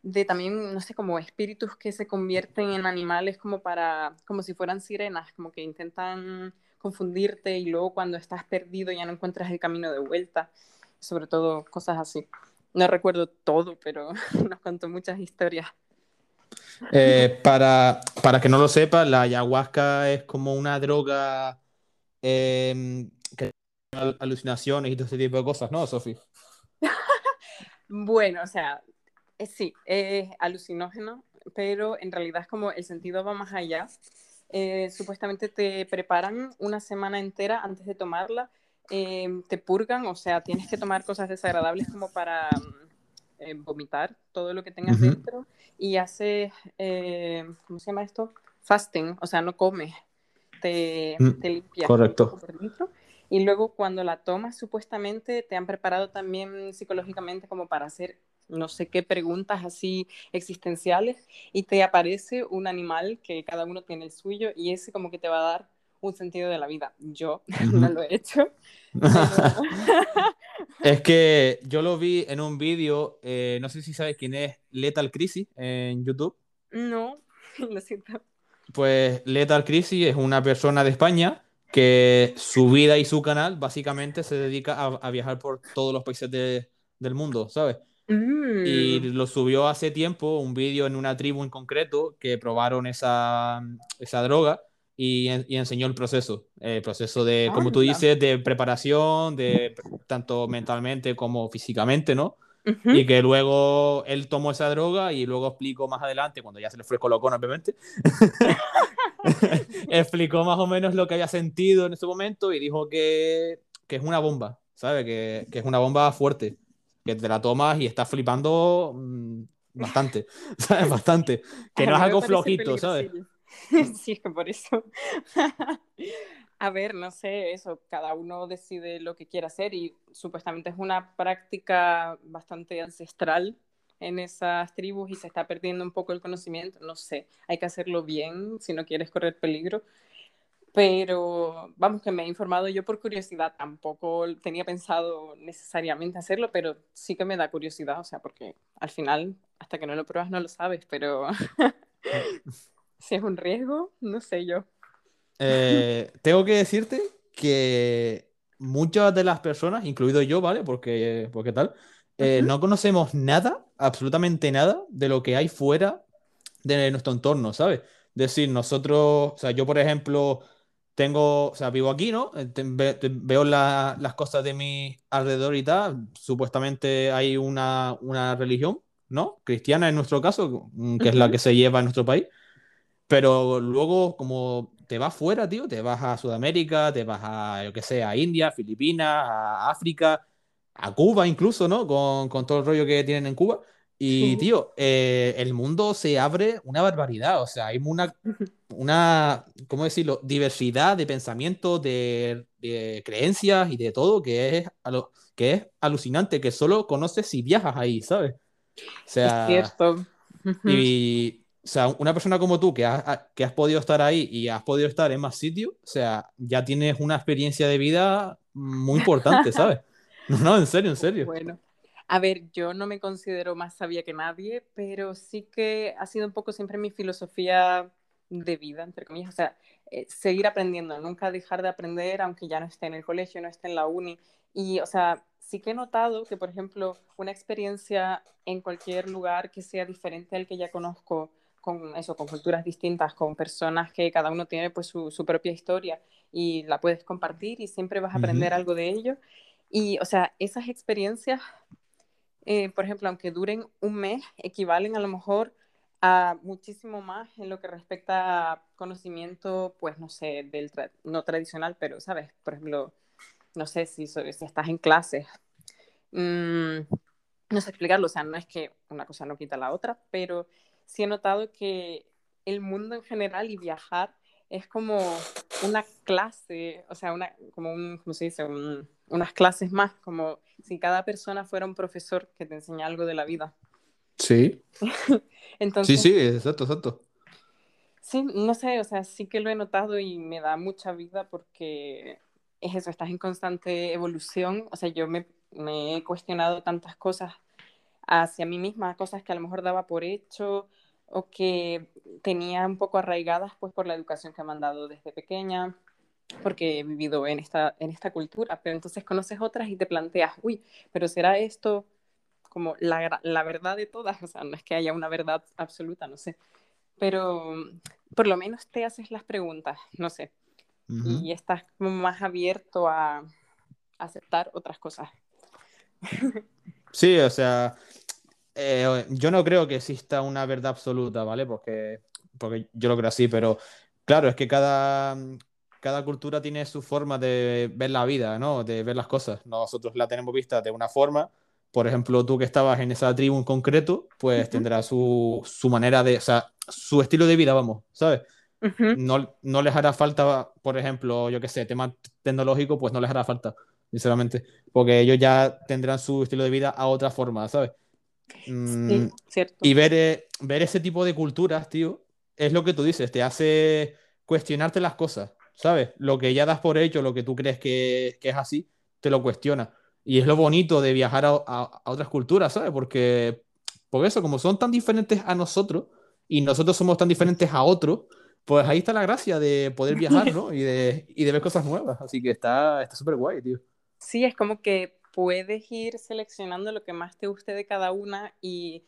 de también, no sé, como espíritus que se convierten en animales como para, como si fueran sirenas, como que intentan confundirte y luego cuando estás perdido ya no encuentras el camino de vuelta, sobre todo cosas así. No recuerdo todo, pero nos contó muchas historias. Eh, para, para que no lo sepa, la ayahuasca es como una droga em, que alucinaciones y todo ese tipo de cosas, ¿no, Sofi? bueno, o sea, eh, sí, es alucinógeno, pero en realidad es como el sentido va más allá. Eh, supuestamente te preparan una semana entera antes de tomarla, eh, te purgan, o sea, tienes que tomar cosas desagradables como para vomitar todo lo que tengas dentro y haces, ¿cómo se llama esto? Fasting, o sea, no comes, te, mm, te limpias Correcto. por dentro y luego cuando la tomas, supuestamente te han preparado también psicológicamente como para hacer no sé qué preguntas así existenciales y te aparece un animal que cada uno tiene el suyo y ese como que te va a dar un sentido de la vida. Yo no lo he hecho. es que yo lo vi en un vídeo, eh, no sé si sabes quién es Lethal Crisis en YouTube. No, lo siento. Pues Lethal Crisis es una persona de España que su vida y su canal básicamente se dedica a, viajar por todos los países del mundo, ¿sabes? Y mm. lo subió hace tiempo, un vídeo en una tribu en concreto que probaron esa, esa droga y, y, enseñó el proceso. El proceso de, como tú dices, de preparación, de tanto mentalmente como físicamente, ¿no? Y que luego él tomó esa droga y luego explicó más adelante, cuando ya se le fue colocón, obviamente, explicó más o menos lo que había sentido en ese momento y dijo que, que es una bomba, ¿sabes? Que, que, es una bomba fuerte, que te la tomas y estás flipando mm, bastante, ¿sabes? Bastante. Que no es algo flojito, ¿sabes? Sí, es que por eso. A ver, no sé, eso, cada uno decide lo que quiere hacer y supuestamente es una práctica bastante ancestral en esas tribus y se está perdiendo un poco el conocimiento. No sé, hay que hacerlo bien si no quieres correr peligro. Pero vamos, que me he informado yo por curiosidad, tampoco tenía pensado necesariamente hacerlo, pero sí que me da curiosidad, o sea, porque al final, hasta que no lo pruebas, no lo sabes, pero si es un riesgo, no sé yo. Eh, tengo que decirte que muchas de las personas, incluido yo, ¿vale? Porque, porque tal, eh, no conocemos nada, absolutamente nada, de lo que hay fuera de nuestro entorno, ¿sabes? Es decir, nosotros, o sea, yo por ejemplo, tengo, o sea, vivo aquí, ¿no? Eh, veo las cosas de mi alrededor y tal. Supuestamente hay una, una religión, ¿no? Cristiana en nuestro caso, que es la que se lleva en nuestro país. Pero luego, como te vas fuera, tío, te vas a Sudamérica, te vas a, yo qué sé, a India, Filipinas, a África, a Cuba incluso, ¿no? Con, con, todo el rollo que tienen en Cuba. Y, tío, eh, el mundo se abre una barbaridad. O sea, hay una, una ¿cómo decirlo? Diversidad de pensamientos, de, de creencias y de todo que es, que es alucinante, que solo conoces si viajas ahí, ¿sabes? O sea, es cierto. Y, o sea, una persona como tú que, ha, que has podido estar ahí y has podido estar en más sitios, o sea, ya tienes una experiencia de vida muy importante, ¿sabes? No, no, en serio, en serio. Bueno, a ver, yo no me considero más sabia que nadie, pero sí que ha sido un poco siempre mi filosofía de vida, entre comillas, o sea, eh, seguir aprendiendo, nunca dejar de aprender, aunque ya no esté en el colegio, no esté en la uni. Y, o sea, sí que he notado que, por ejemplo, una experiencia en cualquier lugar que sea diferente al que ya conozco, con eso, con culturas distintas, con personas que cada uno tiene pues su, su propia historia y la puedes compartir y siempre vas a aprender algo de ello. Y, o sea, esas experiencias, eh, por ejemplo, aunque duren un mes, equivalen a lo mejor a muchísimo más en lo que respecta a conocimiento, pues, no sé, del no tradicional, pero, ¿sabes? Por ejemplo, no sé si, si estás en clases. Mm, no sé explicarlo, o sea, no es que una cosa no quita la otra, pero sí he notado que el mundo en general y viajar es como una clase, o sea, una, como un, ¿cómo se dice? unas clases más, como si cada persona fuera un profesor que te enseña algo de la vida. Sí. Entonces, sí, sí, exacto, exacto. Sí, no sé, o sea, sí que lo he notado y me da mucha vida porque es eso, estás en constante evolución. O sea, yo me, me he cuestionado tantas cosas hacia mí misma, cosas que a lo mejor daba por hecho o que tenía un poco arraigadas pues por la educación que me han dado desde pequeña, porque he vivido en esta, en esta cultura, pero entonces conoces otras y te planteas, uy, pero ¿será esto como la, la verdad de todas? O sea, no es que haya una verdad absoluta, no sé, pero por lo menos te haces las preguntas, no sé, y estás como más abierto a, aceptar otras cosas. Sí, o sea, eh, yo no creo que exista una verdad absoluta, ¿vale? Porque, porque yo lo creo así, pero claro, es que cada, cada cultura tiene su forma de ver la vida, ¿no? De ver las cosas. Nosotros la tenemos vista de una forma. Por ejemplo, tú que estabas en esa tribu en concreto, pues tendrá su, su manera de, o sea, su estilo de vida, vamos, ¿sabes? no, no les hará falta, por ejemplo, yo qué sé, tema tecnológico, pues no les hará falta, sinceramente, porque ellos ya tendrán su estilo de vida a otra forma, ¿sabes? Mm, cierto. Y ver, eh, ver ese tipo de culturas, tío, es lo que tú dices, te hace cuestionarte las cosas, ¿sabes? Lo que ya das por hecho, lo que tú crees que, que es así, te lo cuestiona. Y es lo bonito de viajar a, a, otras culturas, ¿sabes? Porque, por eso, como son tan diferentes a nosotros y nosotros somos tan diferentes a otros, pues ahí está la gracia de poder viajar, ¿no? Y de, y de ver cosas nuevas. Así que está súper guay, tío. Sí, es como que puedes ir seleccionando lo que más te guste de cada una y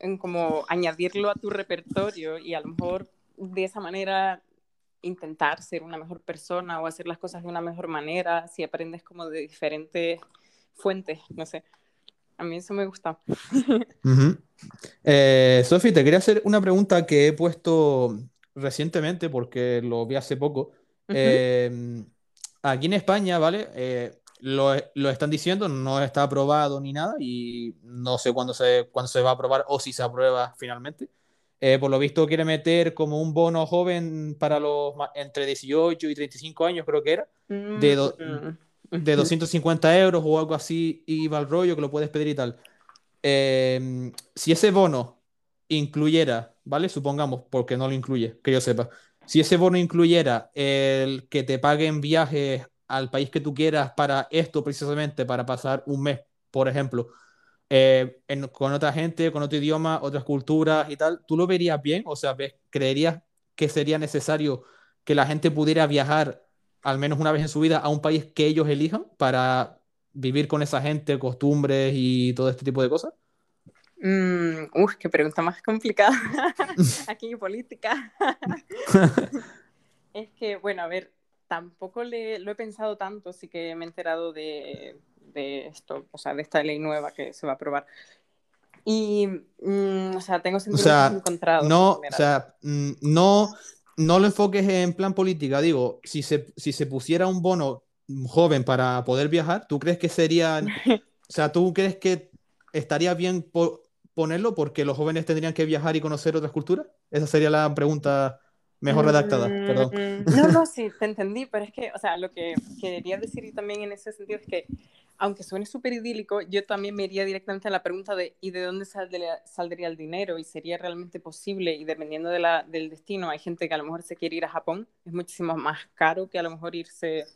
en como añadirlo a tu repertorio y a lo mejor de esa manera intentar ser una mejor persona o hacer las cosas de una mejor manera, si aprendes como de diferentes fuentes, no sé. A mí eso me gusta. Eh, Sofi, te quería hacer una pregunta que he puesto recientemente, porque lo vi hace poco. Em, aquí en España, ¿vale? Eh, lo, lo, están diciendo, no está aprobado ni nada y no sé cuándo se, cuándo se va a aprobar o si se aprueba finalmente. Eh, por lo visto quiere meter como un bono joven para los entre 18 y 35 años, creo que era, de, mm. de 250 euros o algo así, y va al rollo que lo puedes pedir y tal. Em, si ese bono incluyera, ¿vale? Supongamos, porque no lo incluye, que yo sepa. Si ese bono incluyera el que te paguen viajes al país que tú quieras para esto precisamente, para pasar un mes, por ejemplo, eh, con otra gente, con otro idioma, otras culturas y tal, ¿tú lo verías bien? O sea, ¿creerías que sería necesario que la gente pudiera viajar al menos una vez en su vida a un país que ellos elijan para vivir con esa gente, costumbres y todo este tipo de cosas? Mm, uf, qué pregunta más complicada. Aquí política. es que, bueno, a ver, tampoco le, lo he pensado tanto, sí que me he enterado de, de, esto, o sea, de esta ley nueva que se va a aprobar. Y, mm, o sea, tengo sentimientos encontrados. No, o sea, mm, no, no lo enfoques en plan política. Digo, si se, si se pusiera un bono joven para poder viajar, ¿tú crees que sería, o sea, tú crees que estaría bien por, ponerlo porque los jóvenes tendrían que viajar y conocer otras culturas? Esa sería la pregunta mejor redactada, perdón. Mm, no, no, sí, te entendí, pero es que, o sea, lo que quería decir también en ese sentido es que, aunque suene súper idílico, yo también me iría directamente a la pregunta de ¿y de dónde saldría, saldría el dinero? ¿Y sería realmente posible? Y dependiendo de la, del destino, hay gente que a lo mejor se quiere ir a Japón, es muchísimo más caro que a lo mejor irse,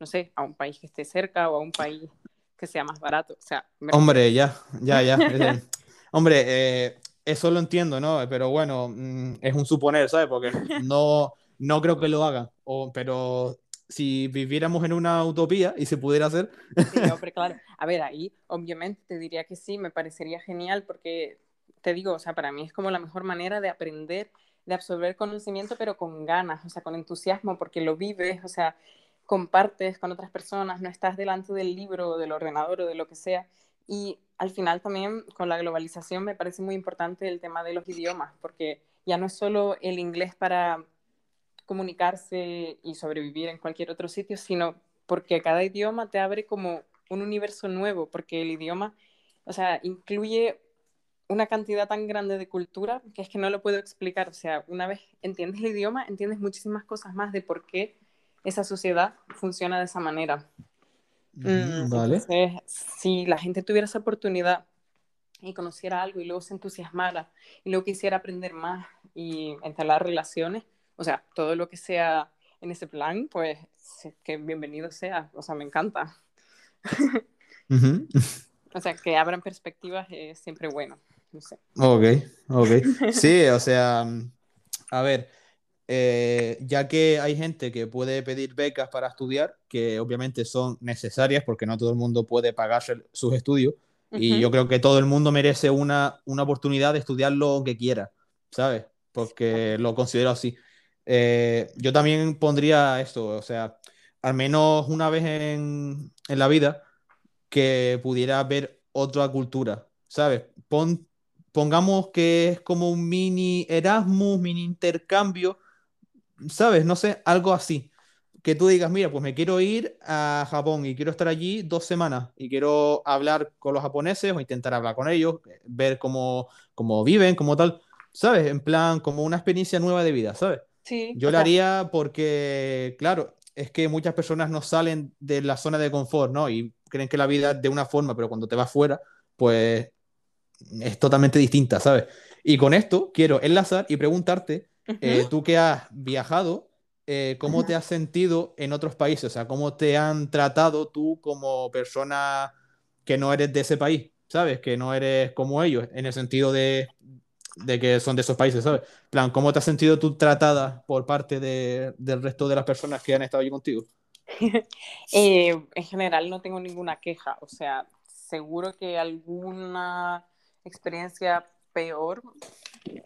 no sé, a un país que esté cerca o a un país que sea más barato. O sea, Hombre, ya, ya, ya. Hombre, eh, eso lo entiendo, ¿no? Pero bueno, mm, es un suponer, ¿sabes? Porque no, no creo que lo hagan. O, pero si viviéramos en una utopía y se pudiera hacer. Sí, hombre, claro. A ver, ahí obviamente te diría que sí, me parecería genial porque te digo, o sea, para mí es como la mejor manera de aprender, de absorber conocimiento, pero con ganas, o sea, con entusiasmo, porque lo vives, o sea, compartes con otras personas, no estás delante del libro o del ordenador o de lo que sea. Y al final también con la globalización me parece muy importante el tema de los idiomas, porque ya no es solo el inglés para comunicarse y sobrevivir en cualquier otro sitio, sino porque cada idioma te abre como un universo nuevo, porque el idioma, o sea, incluye una cantidad tan grande de cultura que es que no lo puedo explicar. O sea, una vez entiendes el idioma, entiendes muchísimas cosas más de por qué esa sociedad funciona de esa manera. Mm, vale. si la gente tuviera esa oportunidad y conociera algo y luego se entusiasmara y luego quisiera aprender más y entablar relaciones, o sea, todo lo que sea en ese plan, pues que bienvenido sea, o sea, me encanta. o sea, que abran perspectivas es siempre bueno, no sé. Ok, ok. Sí, o sea, a ver, eh, ya que hay gente que puede pedir becas para estudiar, que obviamente son necesarias porque no todo el mundo puede pagarse sus estudios, y yo creo que todo el mundo merece una, una oportunidad de estudiar lo que quiera, ¿sabes? Porque lo considero así. Eh, yo también pondría esto, o sea, al menos una vez en, en la vida, que pudiera ver otra cultura, ¿sabes? Pon, pongamos que es como un mini Erasmus, mini intercambio, ¿sabes? No sé, algo así. Que tú digas, mira, pues me quiero ir a Japón y quiero estar allí dos semanas y quiero hablar con los japoneses o intentar hablar con ellos, ver cómo, cómo viven, como tal, ¿sabes? En plan, como una experiencia nueva de vida, ¿sabes? Sí. Yo lo haría porque, claro, es que muchas personas no salen de la zona de confort, ¿no? Y creen que la vida es de una forma, pero cuando te vas fuera, pues es totalmente distinta, ¿sabes? Y con esto quiero enlazar y preguntarte, eh, tú que has viajado, eh, ¿cómo te has sentido en otros países? O sea, ¿cómo te han tratado tú como persona que no eres de ese país? ¿Sabes? Que no eres como ellos, en el sentido de, de que son de esos países, ¿sabes? plan, ¿cómo te has sentido tú tratada por parte de, del resto de las personas que han estado allí contigo? eh, en general no tengo ninguna queja, o sea, seguro que alguna experiencia peor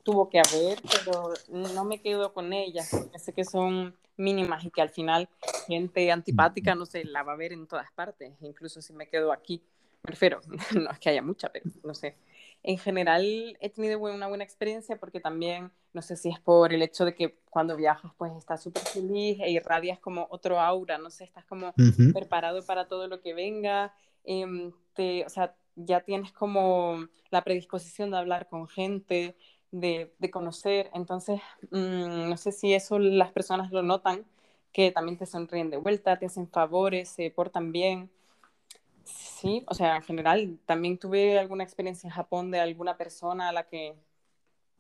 tuvo que haber, pero no me quedo con ellas, sé que son mínimas y que al final gente antipática, no sé, la va a ver en todas partes, incluso si me quedo aquí, prefiero, no es que haya mucha, pero no sé, en general he tenido una buena experiencia porque también, no sé si es por el hecho de que cuando viajas pues estás súper feliz e irradias como otro aura, no sé, estás como preparado para todo lo que venga, em, te, o sea, ya tienes como la predisposición de hablar con gente, de, de conocer, entonces mm, no sé si eso las personas lo notan, que también te sonríen de vuelta, te hacen favores, se portan bien. Sí, o sea, en general, también tuve alguna experiencia en Japón de alguna persona a la que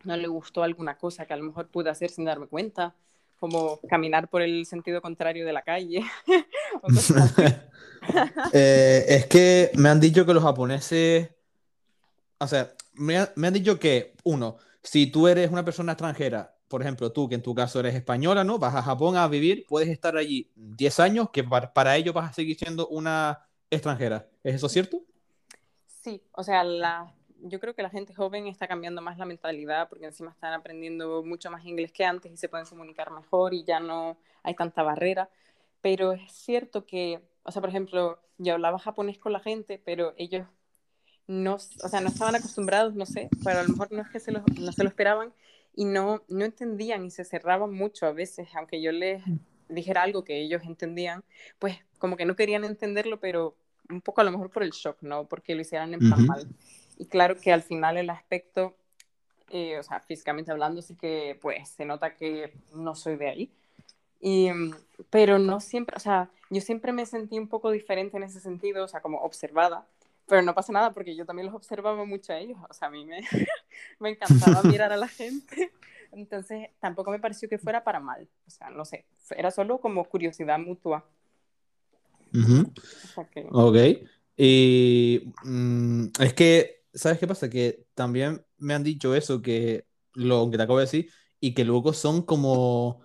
no le gustó alguna cosa que a lo mejor pude hacer sin darme cuenta, como caminar por el sentido contrario de la calle. Eh, es que me han dicho que los japoneses, o sea, me, han dicho que, uno, si tú eres una persona extranjera, por ejemplo, tú que en tu caso eres española, ¿no? Vas a Japón a vivir, puedes estar allí 10 años, que para, ello vas a seguir siendo una extranjera. ¿Es eso cierto? Sí, o sea, la, yo creo que la gente joven está cambiando más la mentalidad porque encima están aprendiendo mucho más inglés que antes y se pueden comunicar mejor y ya no hay tanta barrera. Pero es cierto que, o sea, por ejemplo, yo hablaba japonés con la gente, pero ellos no, o sea, no estaban acostumbrados, no sé, pero a lo mejor no es que se lo, no se lo esperaban y no, no entendían y se cerraban mucho a veces, aunque yo les dijera algo que ellos entendían, pues como que no querían entenderlo, pero un poco a lo mejor por el shock, ¿no? Porque lo hicieran en plan mal. Y claro que al final el aspecto, eh, o sea, físicamente hablando, sí que pues se nota que no soy de ahí. Y, pero no siempre, o sea, yo siempre me sentí un poco diferente en ese sentido, o sea, como observada, pero no pasa nada porque yo también los observaba mucho a ellos, o sea, a mí me, me encantaba mirar a la gente, entonces tampoco me pareció que fuera para mal, o sea, no sé, era solo como curiosidad mutua. Ok. Y mm, es que, ¿sabes qué pasa? Que también me han dicho eso, que lo que te acabo de decir, y que luego son como,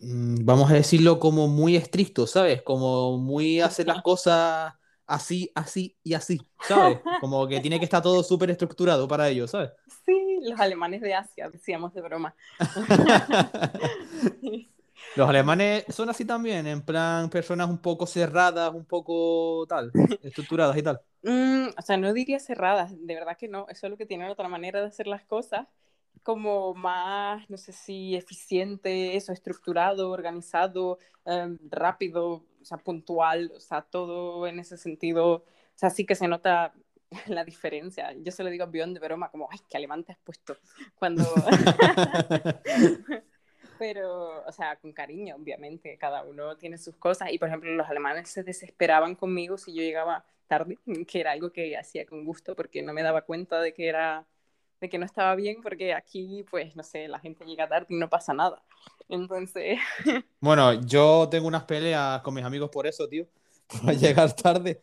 mm, vamos a decirlo, como muy estrictos, ¿sabes? Como muy hacer las cosas así, así y así, ¿sabes? Como que tiene que estar todo súper estructurado para ellos, ¿sabes? Sí, los alemanes de Asia, decíamos de broma. Los alemanes son así también, en plan personas un poco cerradas, un poco tal, estructuradas y tal. Mm, o sea, no diría cerradas, de verdad que no, eso es lo que tienen otra manera de hacer las cosas, como más, no sé si eficiente, eso, estructurado, organizado, em, rápido, o sea, puntual, o sea, todo en ese sentido, o sea, sí que se nota la diferencia. Yo se lo digo a Bion de broma, como, ay, qué alemán te has puesto. Cuando... pero, o sea, con cariño, obviamente, cada uno tiene sus cosas. Y, por ejemplo, los alemanes se desesperaban conmigo si yo llegaba tarde, que era algo que hacía con gusto porque no me daba cuenta de que era de que no estaba bien porque aquí pues no sé la gente llega tarde y no pasa nada entonces bueno yo tengo unas peleas con mis amigos por eso tío por llegar tarde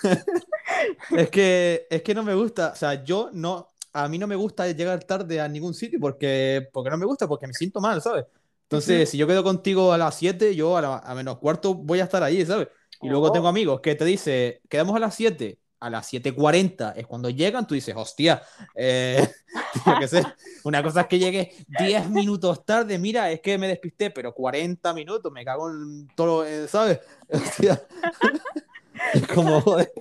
es que es que no me gusta o sea yo no a mí no me gusta llegar tarde a ningún sitio porque, porque no me gusta, porque me siento mal, ¿sabes? Entonces, si yo quedo contigo a las 7, yo a, menos cuarto voy a estar ahí, ¿sabes? Y luego tengo oh. amigos que te dicen, quedamos a las 7, a las 7.40 es cuando llegan, tú dices, hostia, eh, Yo qué sé. Una cosa es que llegué 10 minutos tarde, mira, es que me despisté, pero 40 minutos, me cago en todo, eh, ¿sabes? es como, joder.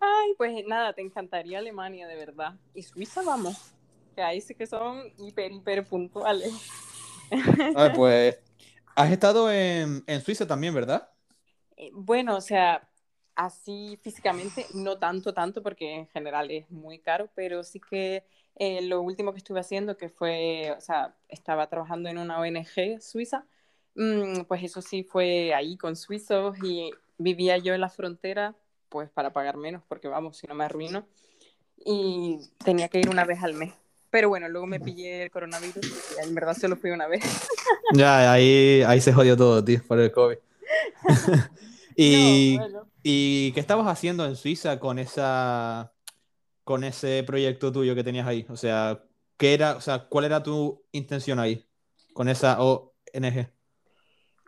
Ay, pues nada, te encantaría Alemania, de verdad. Y Suiza, vamos. Que ahí sí que son hiper, hiper puntuales. Ay, pues, has estado en, en Suiza también, ¿verdad? Eh, bueno, o sea, así físicamente, no tanto, tanto, porque en general es muy caro, pero sí que eh, lo último que estuve haciendo, que fue, o sea, estaba trabajando en una ONG suiza, mm, pues eso sí fue ahí con suizos y vivía yo en la frontera, pues para pagar menos, porque vamos, si no me arruino, y tenía que ir una vez al mes. Pero bueno, luego me pillé el coronavirus y en verdad solo fui una vez. Ya, ahí, ahí se jodió todo, tío, por el COVID. y, ¿Y qué estabas haciendo en Suiza con esa con ese proyecto tuyo que tenías ahí? O sea, ¿qué era, o sea, cuál era tu intención ahí con esa ONG?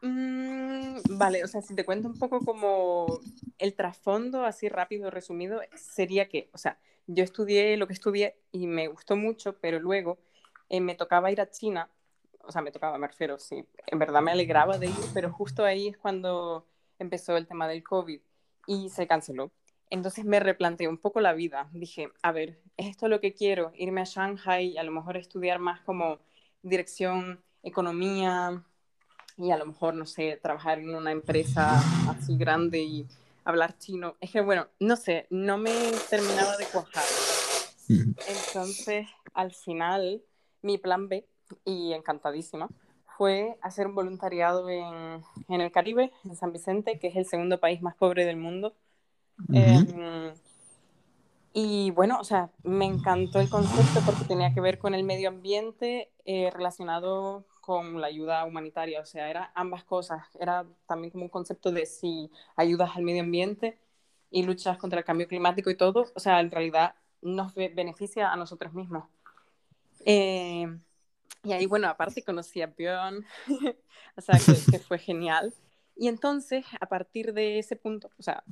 Mm, vale, o sea, si te cuento un poco como el trasfondo, así rápido, resumido, sería que, o sea, yo estudié lo que estudié y me gustó mucho, pero luego eh, me tocaba ir a China, o sea, me tocaba, me refiero, sí, en verdad me alegraba de ir, pero justo ahí es cuando empezó el tema del COVID y se canceló. Entonces me replanteé un poco la vida. Dije, a ver, ¿es esto lo que quiero? Irme a Shanghai a lo mejor estudiar más como dirección, economía y a lo mejor, no sé, trabajar en una empresa así grande y hablar chino. Es que, bueno, no sé, no me terminaba de cuajar. Entonces, al final, mi plan B, y encantadísima, fue hacer un voluntariado en, en, el Caribe, en San Vicente, que es el segundo país más pobre del mundo. Em, y bueno, o sea, me encantó el concepto porque tenía que ver con el medio ambiente eh, relacionado con la ayuda humanitaria, o sea, era ambas cosas. Era también como un concepto de si ayudas al medio ambiente y luchas contra el cambio climático y todo, o sea, en realidad nos beneficia a nosotros mismos. Eh, y ahí, bueno, aparte conocí a Björn, o sea, que, fue genial. Y entonces, a partir de ese punto, o sea,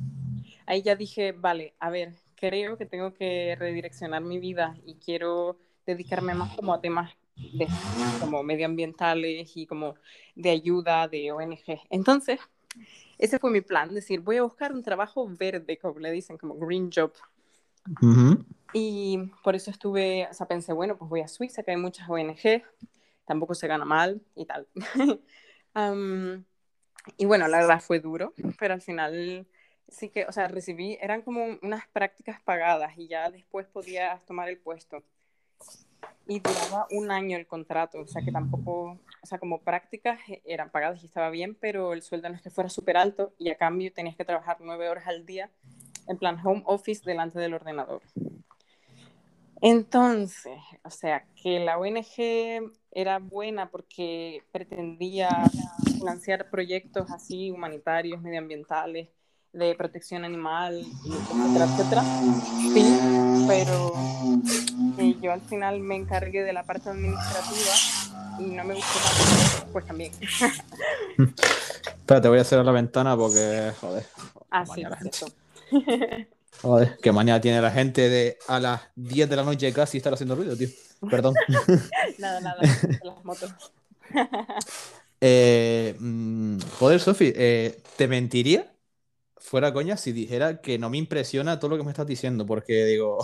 ahí ya dije, vale, a ver, creo que tengo que redireccionar mi vida y quiero dedicarme más como a temas de, como medioambientales y como de ayuda de ONG. Entonces, ese fue mi plan, decir, voy a buscar un trabajo verde, como le dicen, como green job. Y por eso estuve, o sea, pensé, bueno, pues voy a Suiza, que hay muchas ONG, tampoco se gana mal y tal. y bueno, la verdad fue duro, pero al final sí que, o sea, recibí, eran como unas prácticas pagadas y ya después podías tomar el puesto. Y duraba un año el contrato, o sea que tampoco, o sea, como prácticas eran pagadas y estaba bien, pero el sueldo no es que fuera súper alto y a cambio tenías que trabajar nueve horas al día en plan home office delante del ordenador. Entonces, o sea, que la ONG era buena porque pretendía financiar proyectos así humanitarios, medioambientales, de protección animal, etcétera, etcétera. Sí, pero eh, yo al final me encargué de la parte administrativa y no me gustó tanto, pues también. Espera, te voy a cerrar la ventana porque, joder. Ah, sí, eso. Joder, qué manera tiene la gente de a las 10 de la noche casi estar haciendo ruido, tío. Perdón. nada, nada, las motos. eh, mm, joder, Sofi, eh, ¿te mentiría? Fuera coña, si dijera que no me impresiona todo lo que me estás diciendo, porque digo,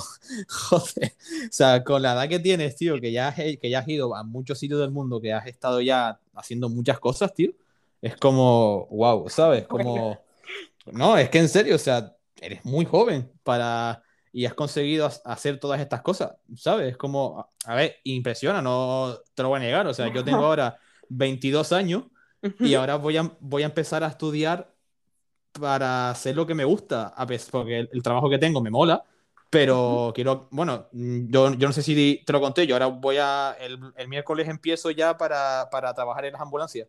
joder, o sea, con la edad que tienes, tío, que ya, has, que ya has ido a muchos sitios del mundo, que has estado ya haciendo muchas cosas, tío, es como, wow, ¿sabes? Como, no, es que en serio, o sea, eres muy joven para y has conseguido hacer todas estas cosas, ¿sabes? Es como, a ver, impresiona, no te lo voy a negar, o sea, yo tengo ahora 22 años y ahora voy a, voy a empezar a estudiar para hacer lo que me gusta, porque el, trabajo que tengo me mola, pero quiero, bueno, yo, yo, no sé si te lo conté, yo ahora voy a, el, el miércoles empiezo ya para, para trabajar en las ambulancias.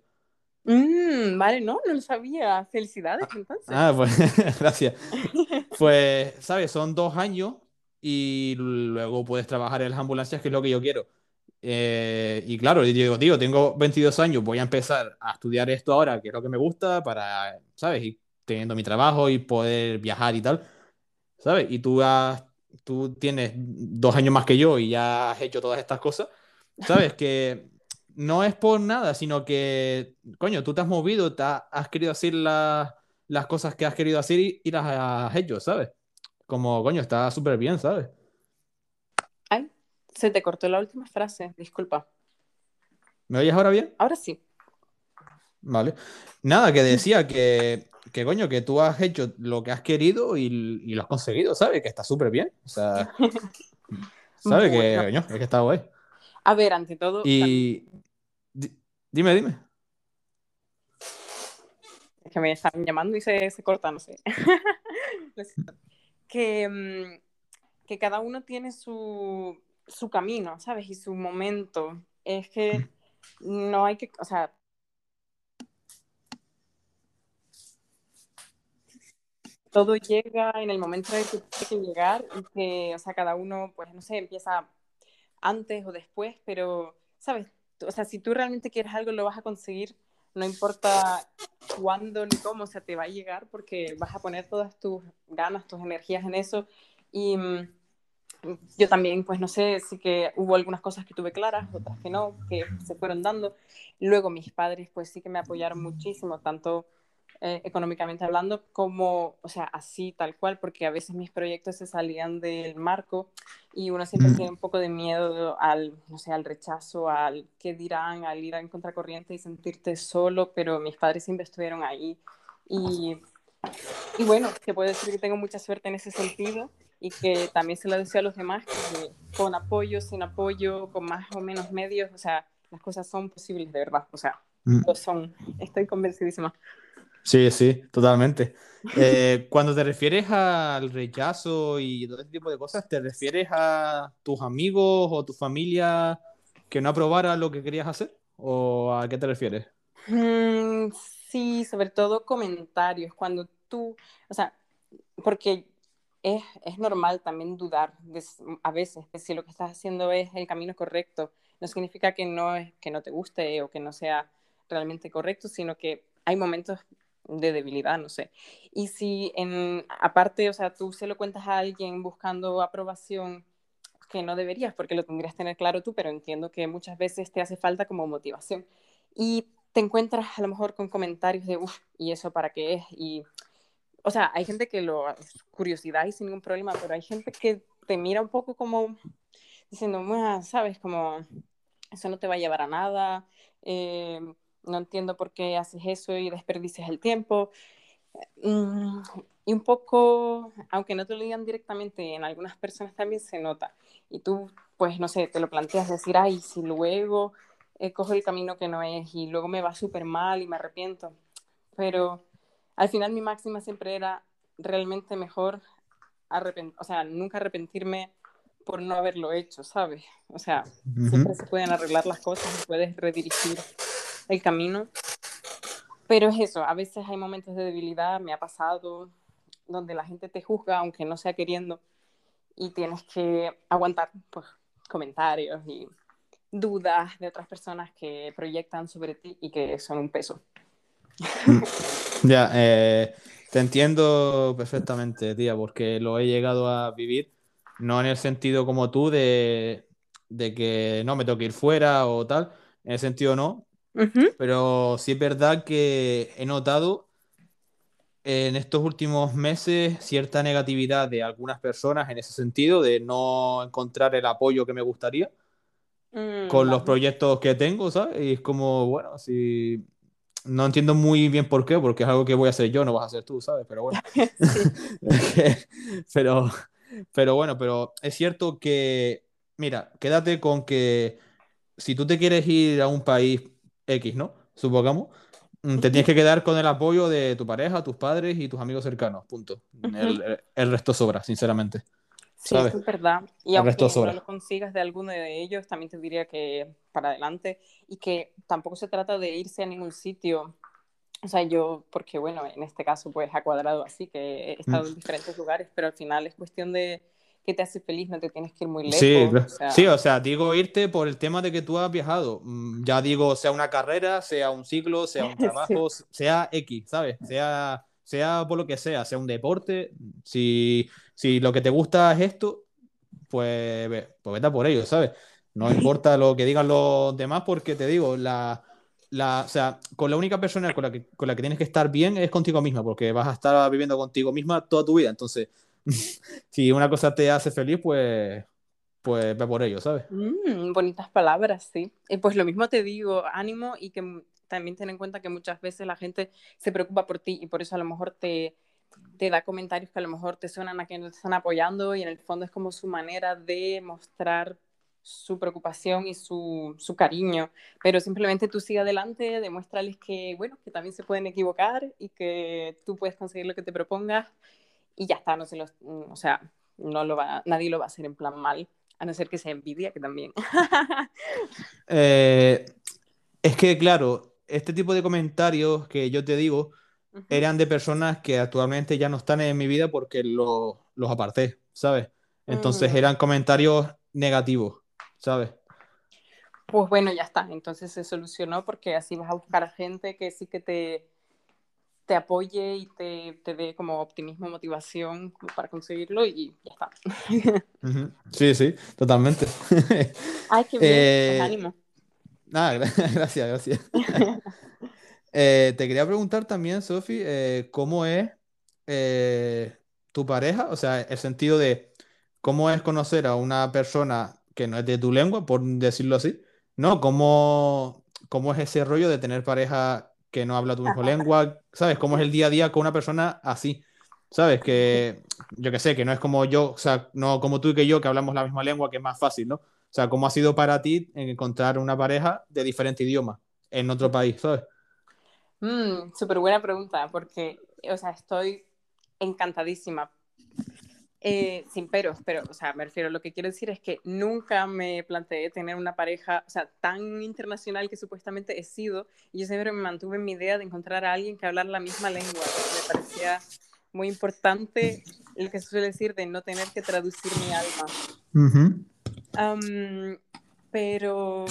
Mm, vale, no, no lo sabía. Felicidades, entonces. Ah, pues gracias. Pues, ¿sabes? Son dos años y luego puedes trabajar en las ambulancias, que es lo que yo quiero. Eh, y claro, yo digo, tío, tengo 22 años, voy a empezar a estudiar esto ahora, que es lo que me gusta, para, ¿sabes? Y teniendo mi trabajo y poder viajar y tal, ¿sabes? Y tú has, tú tienes dos años más que yo y ya has hecho todas estas cosas, ¿sabes? Que no es por nada, sino que, coño, tú te has movido, te has, querido hacer las cosas que has querido hacer y, las has hecho, ¿sabes? Como, coño, está súper bien, ¿sabes? Ay, se te cortó la última frase, disculpa. ¿Me oyes ahora bien? Ahora sí. Vale. Nada, que decía que, que coño, que tú has hecho lo que has querido y, lo has conseguido, ¿sabes? Que está súper bien. O sea, ¿sabes? Que, coño, es que está guay. A ver, ante todo. Y. Dime, dime. Es que me están llamando y se, se corta, no sé. que, mm, que cada uno tiene su, su camino, ¿sabes? Y su momento. Es que no hay que, o sea, todo llega en el momento en que tiene que llegar y que, o sea, cada uno, pues, no sé, empieza antes o después, pero, ¿sabes? O sea, si tú realmente quieres algo, lo vas a conseguir, no importa cuándo ni cómo, o sea, te va a llegar porque vas a poner todas tus ganas, tus energías en eso. Y mm, yo también, pues no sé, sí que hubo algunas cosas que tuve claras, otras que no, que se fueron dando. Luego mis padres, pues sí que me apoyaron muchísimo, tanto eh, económicamente hablando, como, o sea, así tal cual, porque a veces mis proyectos se salían del marco y uno siempre tiene un poco de miedo al, no sé, al rechazo, al qué dirán, al ir en contracorriente y sentirte solo, pero mis padres siempre estuvieron ahí y, y bueno, te puedo decir que tengo mucha suerte en ese sentido y que también se lo deseo a los demás, que con apoyo, sin apoyo, con más o menos medios, o sea, las cosas son posibles de verdad, o sea, mm. lo son, estoy convencidísima. Sí, sí, totalmente. Eh, cuando te refieres al rechazo y todo ese tipo de cosas, ¿te refieres a tus amigos o tu familia que no aprobara lo que querías hacer? ¿O a qué te refieres? Mm, sí, sobre todo comentarios. Cuando tú, o sea, porque es, es normal también dudar a veces de si lo que estás haciendo es el camino correcto. No significa que no, que no te guste o que no sea realmente correcto, sino que hay momentos de debilidad, no sé. Y si en, aparte, o sea, tú se lo cuentas a alguien buscando aprobación, que no deberías, porque lo tendrías que tener claro tú, pero entiendo que muchas veces te hace falta como motivación. Y te encuentras a lo mejor con comentarios de, uff, ¿y eso para qué es? Y, o sea, hay gente que lo, curiosidad y sin ningún problema, pero hay gente que te mira un poco como diciendo, sabes, como, eso no te va a llevar a nada, eh, no entiendo por qué haces eso y desperdicias el tiempo. Mm, y un poco, aunque no te lo digan directamente, en algunas personas también se nota. Y tú, pues, no sé, te lo planteas decir, ay, si luego eh, cojo el camino que no es y luego me va súper mal y me arrepiento. Pero al final mi máxima siempre era realmente mejor, o sea, nunca arrepentirme por no haberlo hecho, ¿sabes? O sea, siempre se pueden arreglar las cosas y puedes redirigir el camino. Pero es eso, a veces hay momentos de debilidad, me ha pasado, donde la gente te juzga, aunque no sea queriendo, y tienes que aguantar pues, comentarios y dudas de otras personas que proyectan sobre ti y que son un peso. Ya, eh, te entiendo perfectamente, tía, porque lo he llegado a vivir, no en el sentido como tú de, de que no me tengo que ir fuera o tal, en el sentido no, pero sí es verdad que he notado en estos últimos meses cierta negatividad de algunas personas en ese sentido, de no encontrar el apoyo que me gustaría mm, con los proyectos que tengo, ¿sabes? Y es como, bueno, si no entiendo muy bien por qué, porque es algo que voy a hacer yo, no vas a hacer tú, ¿sabes? Pero bueno. pero, pero bueno, pero es cierto que, mira, quédate con que si tú te quieres ir a un país X, ¿no? Supongamos. Mm, te tienes que quedar con el apoyo de tu pareja, tus padres y tus amigos cercanos, punto. el, resto sobra, sinceramente. Sí, es verdad. Y aunque no lo consigas de alguno de ellos, también te diría que para adelante y que tampoco se trata de irse a ningún sitio. O sea, yo, porque bueno, en este caso pues ha cuadrado así, que he estado mm. en diferentes lugares, pero al final es cuestión de que te hace feliz, no te tienes que ir muy lejos. Sí, o sea... sí, o sea, digo irte por el tema de que tú has viajado. Mm, ya digo, sea una carrera, sea un ciclo, sea un trabajo, sea X, ¿sabes? Sea, sea por lo que sea, sea un deporte. Si Si lo que te gusta es esto, pues, pues vete por ello, ¿sabes? No importa lo que digan los demás, porque te digo, la, la, o sea, con la única persona con la, que, con la que tienes que estar bien es contigo misma, porque vas a estar viviendo contigo misma toda tu vida. Entonces, si una cosa te hace feliz, pues, pues ve por ello, ¿sabes? Mm, bonitas palabras, sí. Y pues lo mismo te digo, ánimo y que también ten en cuenta que muchas veces la gente se preocupa por ti y por eso a lo mejor te, te da comentarios que a lo mejor te suenan a que no te están apoyando y en el fondo es como su manera de mostrar su preocupación y su, su, cariño, pero simplemente tú sigue adelante, demuéstrales que, bueno, que también se pueden equivocar y que tú puedes conseguir lo que te propongas y ya está, no se los, o sea, no lo va, nadie lo va a hacer en plan mal, a no ser que sea envidia, que también. eh, es que, claro, este tipo de comentarios que yo te digo uh -huh. eran de personas que actualmente ya no están en mi vida porque lo, los aparté, ¿sabes? Entonces uh -huh. eran comentarios negativos. ¿sabes? Pues bueno, ya está. Entonces se solucionó porque así vas a buscar a gente que sí que te, te apoye y te, te dé como optimismo, motivación para conseguirlo y ya está. Sí, sí, totalmente. Ay, qué bien, eh, ánimo. Nada, gracias, gracias. eh, te quería preguntar también, Sofi, eh, ¿cómo es eh, tu pareja? O sea, el sentido de cómo es conocer a una persona que no es de tu lengua, por decirlo así, ¿no? ¿Cómo, cómo es ese rollo de tener pareja que no habla tu misma lengua? ¿Sabes? ¿Cómo es el día a día con una persona así? ¿Sabes? Que yo que sé, que no es como yo, o sea, no como tú y que yo, que hablamos la misma lengua, que es más fácil, ¿no? O sea, ¿cómo ha sido para ti encontrar una pareja de diferente idioma en otro país, ¿sabes? Mm, Súper buena pregunta, porque, o sea, estoy encantadísima eh, sin peros, pero, o sea, me refiero, lo que quiero decir es que nunca me planteé tener una pareja, o sea, tan internacional que supuestamente he sido, y yo siempre me mantuve en mi idea de encontrar a alguien que hablara la misma lengua, me parecía muy importante lo que se suele decir de no tener que traducir mi alma. Uh -huh. um, pero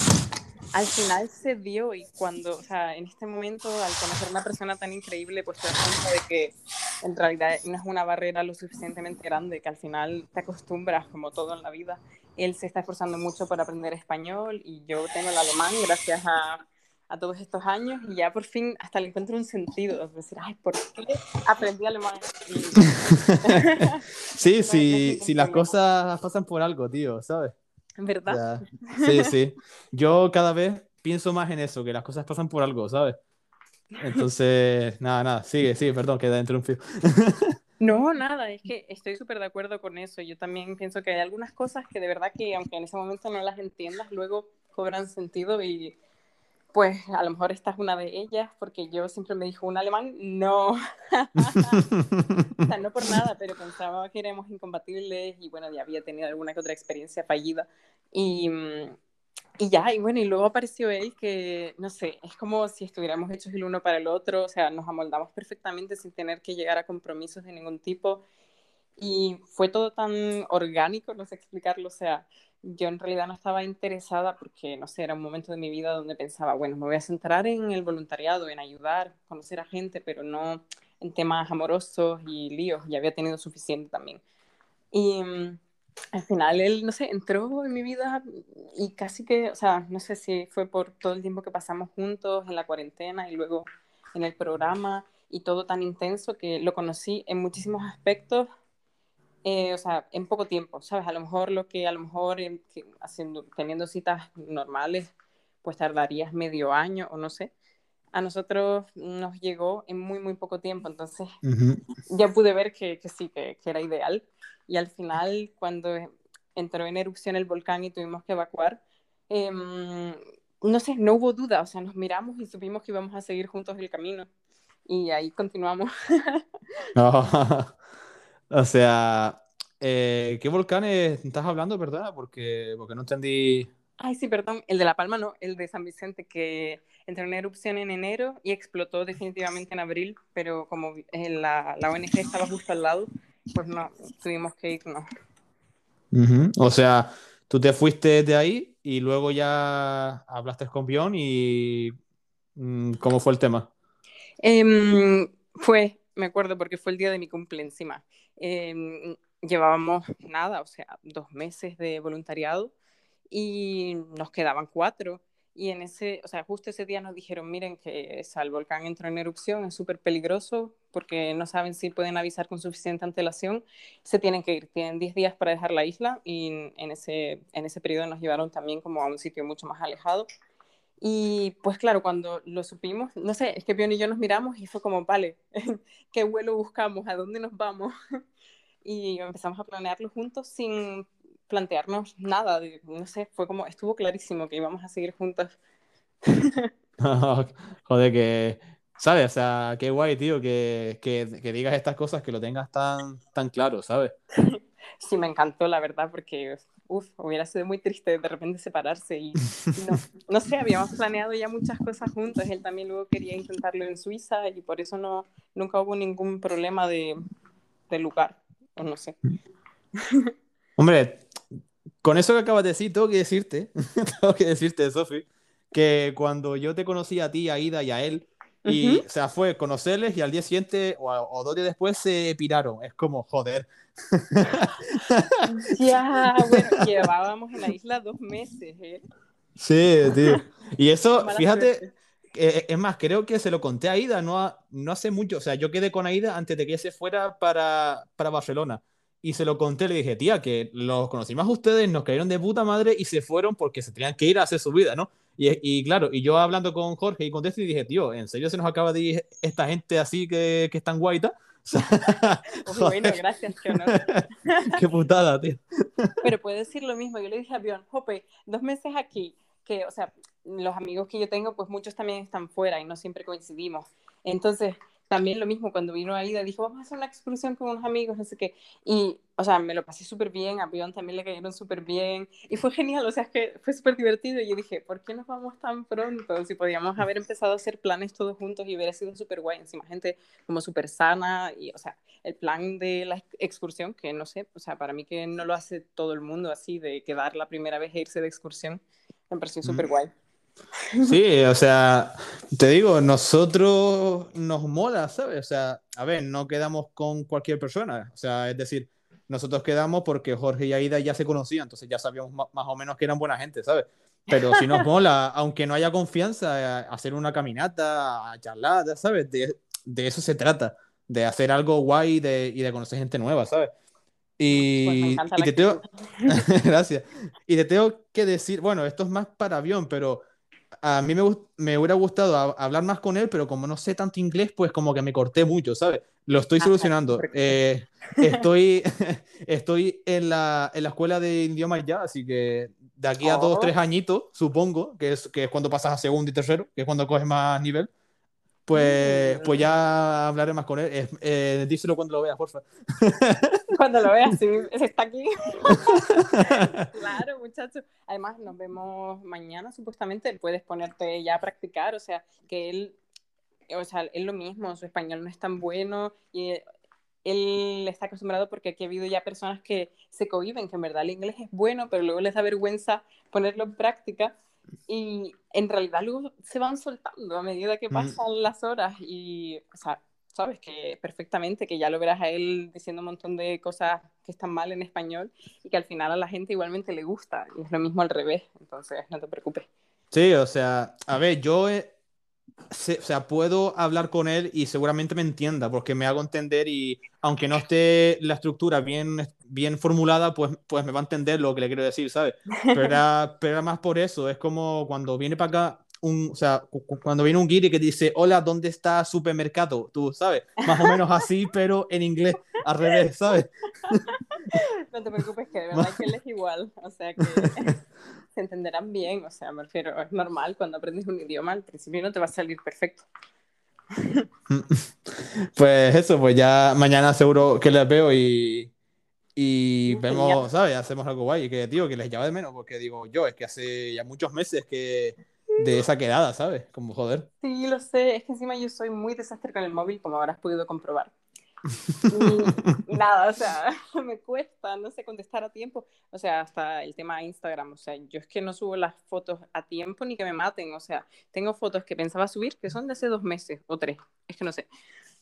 al final se dio y cuando, o sea, en este momento, al conocer a una persona tan increíble, pues te das cuenta de que en realidad no es una barrera lo suficientemente grande, que al final te acostumbras, como todo en la vida. Él se está esforzando mucho por aprender español y yo tengo el alemán gracias a, a todos estos años y ya por fin hasta le encuentro un sentido. Es decir, ay, ¿por qué aprendí alemán? Y... sí, sí, sí, las cosas pasan por algo, tío, ¿sabes? ¿Verdad? Ya. Sí, sí. Yo cada vez pienso más en eso, que las cosas pasan por algo, ¿sabes? Entonces, nada, nada, sigue, sigue, perdón, que interrumpido. No, nada, es que estoy súper de acuerdo con eso. Yo también pienso que hay algunas cosas que de verdad que, aunque en ese momento no las entiendas, luego cobran sentido y pues a lo mejor esta es una de ellas, porque yo siempre me dijo un alemán, no, o sea, no por nada, pero pensaba que éramos incompatibles y bueno, ya había tenido alguna que otra experiencia fallida. Y, y ya, y bueno, y luego apareció él que, no sé, es como si estuviéramos hechos el uno para el otro, o sea, nos amoldamos perfectamente sin tener que llegar a compromisos de ningún tipo. Y fue todo tan orgánico, no sé explicarlo, o sea, yo en realidad no estaba interesada porque, no sé, era un momento de mi vida donde pensaba, bueno, me voy a centrar en el voluntariado, en ayudar, conocer a gente, pero no en temas amorosos y líos, ya había tenido suficiente también. Y um, al final él, no sé, entró en mi vida y casi que, o sea, no sé si fue por todo el tiempo que pasamos juntos en la cuarentena y luego en el programa y todo tan intenso que lo conocí en muchísimos aspectos eh, o sea, en poco tiempo, ¿sabes? A lo mejor lo que a lo mejor en, que, haciendo, teniendo citas normales, pues tardarías medio año o no sé. A nosotros nos llegó en muy, muy poco tiempo, entonces uh -huh. ya pude ver que, que sí, que, que, era ideal. Y al final, cuando entró en erupción el volcán y tuvimos que evacuar, eh, no sé, no hubo duda, o sea, nos miramos y supimos que íbamos a seguir juntos el camino. Y ahí continuamos. oh. O sea, eh, ¿qué volcanes estás hablando, perdona? Porque, porque no entendí. Ay, sí, perdón, el de La Palma no, el de San Vicente, que entró en erupción en enero y explotó definitivamente en abril, pero como la, la ONG estaba justo al lado, pues no, tuvimos que irnos. Uh -huh. O sea, tú te fuiste de ahí y luego ya hablaste con Bion y mm, ¿cómo fue el tema? Eh, fue, me acuerdo porque fue el día de mi cumple encima. Eh, llevábamos nada, o sea, dos meses de voluntariado y nos quedaban cuatro. Y en ese, o sea, justo ese día nos dijeron, miren que el volcán entró en erupción, es súper peligroso porque no saben si pueden avisar con suficiente antelación, se tienen que ir, tienen 10 días para dejar la isla y en ese, en ese periodo nos llevaron también como a un sitio mucho más alejado. Y pues claro, cuando lo supimos, no sé, es que Pion y yo nos miramos y fue como, vale, ¿qué vuelo buscamos? ¿A dónde nos vamos? y empezamos a planearlo juntos sin plantearnos nada, no sé, fue como, estuvo clarísimo que íbamos a seguir juntos. Joder, que, ¿sabes? O sea, qué guay, tío, que, que, que, digas estas cosas, que lo tengas tan, tan claro, ¿sabes? Sí, me encantó, la verdad, porque, uff, hubiera sido muy triste de repente separarse y, no, no, sé, habíamos planeado ya muchas cosas juntos, él también luego quería intentarlo en Suiza y por eso no, nunca hubo ningún problema de, de lugar, o no sé. Hombre, con eso que acabas de decir, tengo que decirte, tengo que decirte, Sofi, que cuando yo te conocí a ti, a Ida y a él, y, o sea, fue conocerles y al día siguiente o, dos días después se piraron. Es como, joder. Ya, bueno, llevábamos en la isla dos meses, ¿eh? Sí, tío. Y eso, fíjate, eh, es más, creo que se lo conté a Ida no, no hace mucho. O sea, yo quedé con Aida antes de que se fuera para, para Barcelona y se lo conté, le dije, tía, que los conocimos a ustedes, nos cayeron de puta madre y se fueron porque se tenían que ir a hacer su vida, ¿no? Y, y claro, y yo hablando con Jorge y con y dije, tío, ¿en serio se nos acaba de ir esta gente así que, que es tan guaita? bueno, gracias, qué qué putada, tío. Pero puede decir lo mismo, yo le dije a Bion, Jope, dos meses aquí, que, o sea, los amigos que yo tengo, pues muchos también están fuera y no siempre coincidimos. Entonces, también lo mismo, cuando vino Aida, dijo, vamos a hacer una excursión con unos amigos, no sé qué. Y, o sea, me lo pasé súper bien, a Bion también le cayeron súper bien. Y fue genial, o sea, es que fue súper divertido. Y yo dije, ¿por qué nos vamos tan pronto? Si podíamos haber empezado a hacer planes todos juntos y hubiera sido súper guay. Encima, gente como súper sana. Y, o sea, el plan de la excursión, que no sé, o sea, para mí que no lo hace todo el mundo así, de quedar la primera vez e irse de excursión, me pareció súper guay. Sí, o sea, te digo, nosotros nos mola, ¿sabes? O sea, a ver, no quedamos con cualquier persona, o sea, es decir, nosotros quedamos porque Jorge y Aida ya se conocían, entonces ya sabíamos más o menos que eran buena gente, ¿sabes? Pero si nos mola, aunque no haya confianza, hacer una caminata, charlar, ¿sabes? De, de eso se trata, de hacer algo guay de, y de conocer gente nueva, ¿sabes? Y, pues y te tengo... Gracias. Y te tengo que decir, bueno, esto es más para avión, pero a mí me, me hubiera gustado hablar más con él, pero como no sé tanto inglés, pues como que me corté mucho, ¿sabes? Lo estoy ah, solucionando. Eh, estoy, estoy en la, en la escuela de idiomas ya, así que de aquí a dos, tres oh. añitos, supongo, que es, que es cuando pasas a segundo y tercero, que es cuando coges más nivel, pues, pues ya hablaré más con él. Eh, díselo cuando lo veas, porfa. Cuando lo veas, sí, está aquí. claro, muchachos. Además, nos vemos mañana, supuestamente. Puedes ponerte ya a practicar, o sea, que él, o sea, es lo mismo, su español no es tan bueno y él está acostumbrado porque aquí ha habido ya personas que se cohiben, que en verdad el inglés es bueno, pero luego les da vergüenza ponerlo en práctica y en realidad luego se van soltando a medida que mm. pasan las horas y, o sea, sabes que perfectamente que ya lo verás a él diciendo un montón de cosas que están mal en español y que al final a la gente igualmente le gusta y es lo mismo al revés, entonces no te preocupes. Sí, o sea, a ver, yo o sea, puedo hablar con él y seguramente me entienda, porque me hago entender y aunque no esté la estructura bien, bien formulada, pues, pues me va a entender lo que le quiero decir, ¿sabes? Pero era, pero era más por eso, es como cuando viene para acá, un, o sea, cuando viene un guiri que dice, hola, ¿dónde está supermercado? Tú, ¿sabes? Más o menos así, pero en inglés, al revés, ¿sabes? No te preocupes, que de verdad que él es igual, o sea que se entenderán bien, o sea, me refiero, es normal cuando aprendes un idioma, al principio no te va a salir perfecto. Pues eso, pues ya mañana seguro que les veo y, y vemos, ¿sabes? Hacemos algo guay, que tío, que les lleva de menos, porque digo yo, es que hace ya muchos meses que de esa quedada, ¿sabes? Como joder. Sí, lo sé, es que encima yo soy muy desastre con el móvil, como habrás podido comprobar. Y nada, o sea, me cuesta, no sé, contestar a tiempo. O sea, hasta el tema de Instagram, o sea, yo es que no subo las fotos a tiempo ni que me maten. O sea, tengo fotos que pensaba subir que son de hace dos meses o tres, es que no sé.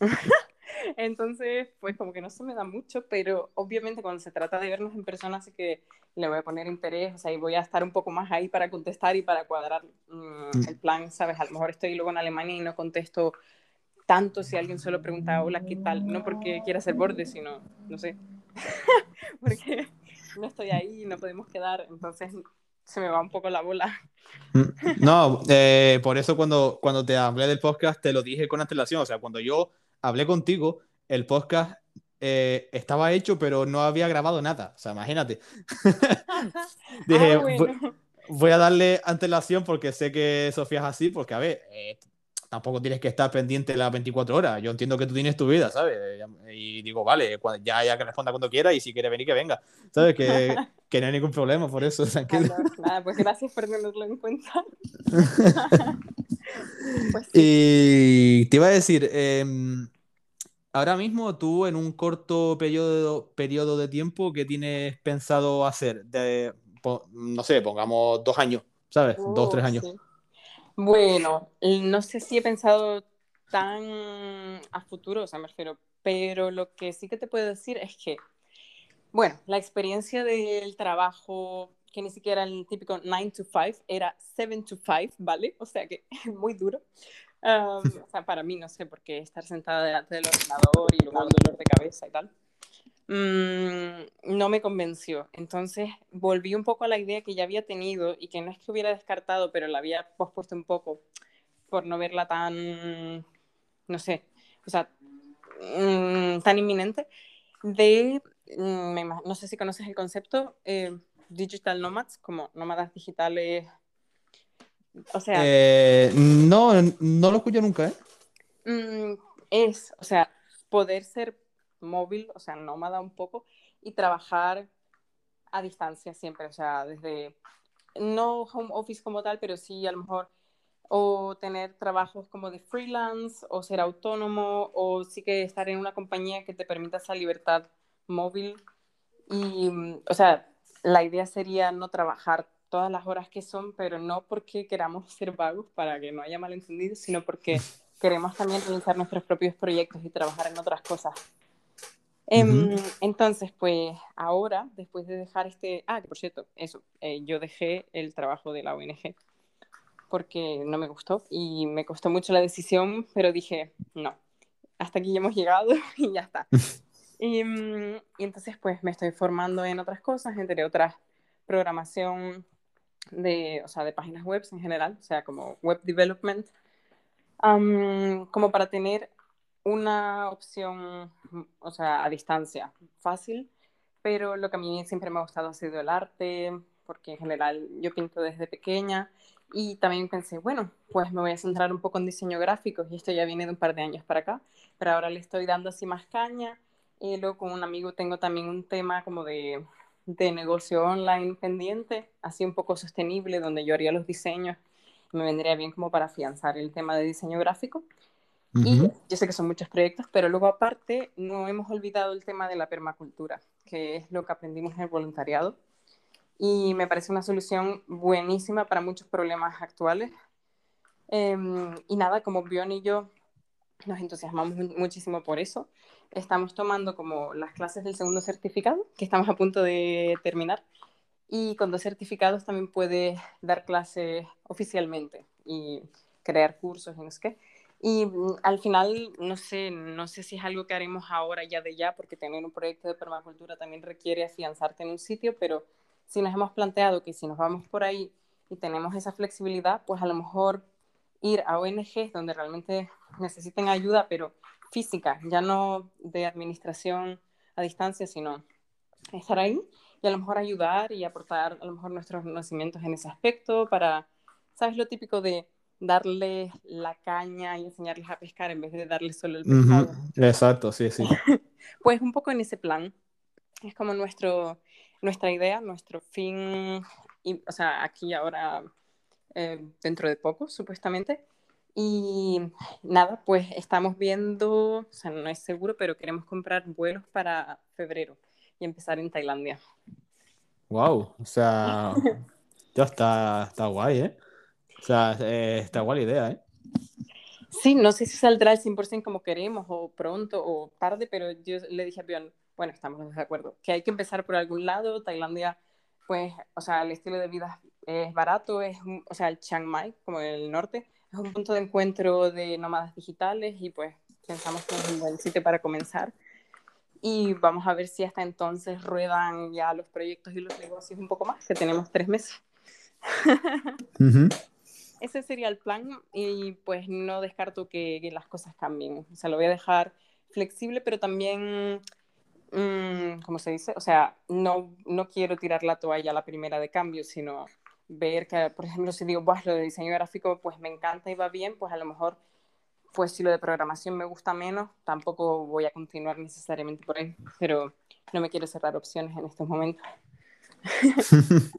Entonces, pues como que no se me da mucho, pero obviamente cuando se trata de vernos en persona, sí que le voy a poner interés, o sea, y voy a estar un poco más ahí para contestar y para cuadrar mm, el plan, ¿sabes? A lo mejor estoy luego en Alemania y no contesto tanto si alguien solo pregunta, hola, ¿qué tal? No porque quiera ser borde, sino, no sé, porque no estoy ahí, no podemos quedar, entonces se me va un poco la bola. Mm, no, eh, por eso cuando, cuando te hablé del podcast te lo dije con antelación, o sea, cuando yo hablé contigo, el podcast eh, estaba hecho, pero no había grabado nada, o sea, imagínate. dije, ah, voy, a darle antelación porque sé que Sofía es así, porque a ver, eh, tampoco tienes que estar pendiente las 24 horas. Yo entiendo que tú tienes tu vida, ¿sabes? Y digo, vale, ya, ya que responda cuando quiera y si quiere venir, que venga. ¿Sabes? Que, que no hay ningún problema por eso, tranquilo. nada, pues gracias por tenerlo en cuenta. pues Y te iba a decir, em, ahora mismo tú en un corto periodo, periodo de tiempo, ¿qué tienes pensado hacer? De, no sé, pongamos dos años, ¿sabes? dos, tres oh, años. Bueno, no sé si he pensado tan a futuro, o sea, me refiero, pero lo que sí que te puedo decir es que, bueno, la experiencia del trabajo, que ni siquiera el típico 9 to 5, era 7 to 5, ¿vale? O sea que muy duro. o sea, para mí, no sé, porque estar sentada delante del ordenador y luego un dolor de cabeza y tal. Mm, no me convenció. Entonces volví un poco a la idea que ya había tenido y que no es que hubiera descartado, pero la había pospuesto un poco por no verla tan, no sé, o sea, mm, tan inminente, de, mm, no sé si conoces el concepto, eh, digital nomads, como nómadas digitales. O sea... Eh, no, no lo escucho nunca, ¿eh? es, o sea, poder ser móvil, o sea, nómada un poco, y trabajar a distancia siempre, o sea, desde, no home office como tal, pero sí a lo mejor, o tener trabajos como de freelance, o ser autónomo, o sí que estar en una compañía que te permita esa libertad móvil. Y, o sea, la idea sería no trabajar todas las horas que son, pero no porque queramos ser vagos para que no haya malentendido, sino porque queremos también realizar nuestros propios proyectos y trabajar en otras cosas. Em, entonces, pues ahora, después de dejar este... Ah, por cierto, eso, eh, yo dejé el trabajo de la ONG porque no me gustó y me costó mucho la decisión, pero dije, no, hasta aquí ya hemos llegado y ya está. y, mm, y, entonces, pues me estoy formando en otras cosas, entre otras, programación de, o sea, de páginas web en general, o sea, como web development, como para tener una opción, o sea, a distancia, fácil, pero lo que a mí siempre me ha gustado ha sido el arte, porque en general yo pinto desde pequeña y también pensé, bueno, pues me voy a centrar un poco en diseño gráfico y esto ya viene de un par de años para acá, pero ahora le estoy dando así más caña y luego con un amigo tengo también un tema como de, de negocio online pendiente, así un poco sostenible, donde yo haría los diseños, me vendría bien como para afianzar el tema de diseño gráfico. Y yo sé que son muchos proyectos, pero luego aparte no hemos olvidado el tema de la permacultura, que es lo que aprendimos en el voluntariado. Y me parece una solución buenísima para muchos problemas actuales. Em, y nada, como Bion y yo nos entusiasmamos muchísimo por eso. Estamos tomando como las clases del segundo certificado, que estamos a punto de terminar. Y con dos certificados también puedes dar clases oficialmente y crear cursos y no sé qué. Y mm, al final, no sé, no sé si es algo que haremos ahora ya de ya, porque tener un proyecto de permacultura también requiere afianzarte en un sitio, pero si nos hemos planteado que si nos vamos por ahí y tenemos esa flexibilidad, pues a lo mejor ir a ONGs donde realmente necesiten ayuda, pero física, ya no de administración a distancia, sino estar ahí y a lo mejor ayudar y aportar a lo mejor nuestros conocimientos en ese aspecto para, ¿sabes? Lo típico de darles la caña y enseñarles a pescar en vez de darles solo el pescado. Exacto, sí, sí. pues un poco en ese plan. Es como nuestro, nuestra idea, nuestro fin, y, o sea, aquí ahora, eh, dentro de poco, supuestamente. Y nada, pues estamos viendo, o sea, no es seguro, pero queremos comprar vuelos para febrero y empezar en Tailandia. Wow, o sea, ya está, está guay, ¿eh? O sea, eh, está igual la idea, ¿eh? Sí, no sé si saldrá al 100% como queremos o pronto o tarde, pero yo le dije a Bjorn, bueno, estamos de acuerdo, que hay que empezar por algún lado. Tailandia, pues, o sea, el estilo de vida es barato, es, o sea, el Chiang Mai, como el norte, es un punto de encuentro de nómadas digitales y pues pensamos que es un buen sitio para comenzar. Y vamos a ver si hasta entonces ruedan ya los proyectos y los negocios un poco más, que tenemos tres meses. Ese sería el plan y pues no descarto que, las cosas cambien. O sea, lo voy a dejar flexible, pero también, mmm, ¿cómo se dice? O sea, no, no quiero tirar la toalla a la primera de cambio, sino ver que, por ejemplo, si digo, pues lo de diseño gráfico pues me encanta y va bien, pues a lo mejor, pues si lo de programación me gusta menos, tampoco voy a continuar necesariamente por ahí, pero no me quiero cerrar opciones en estos momentos.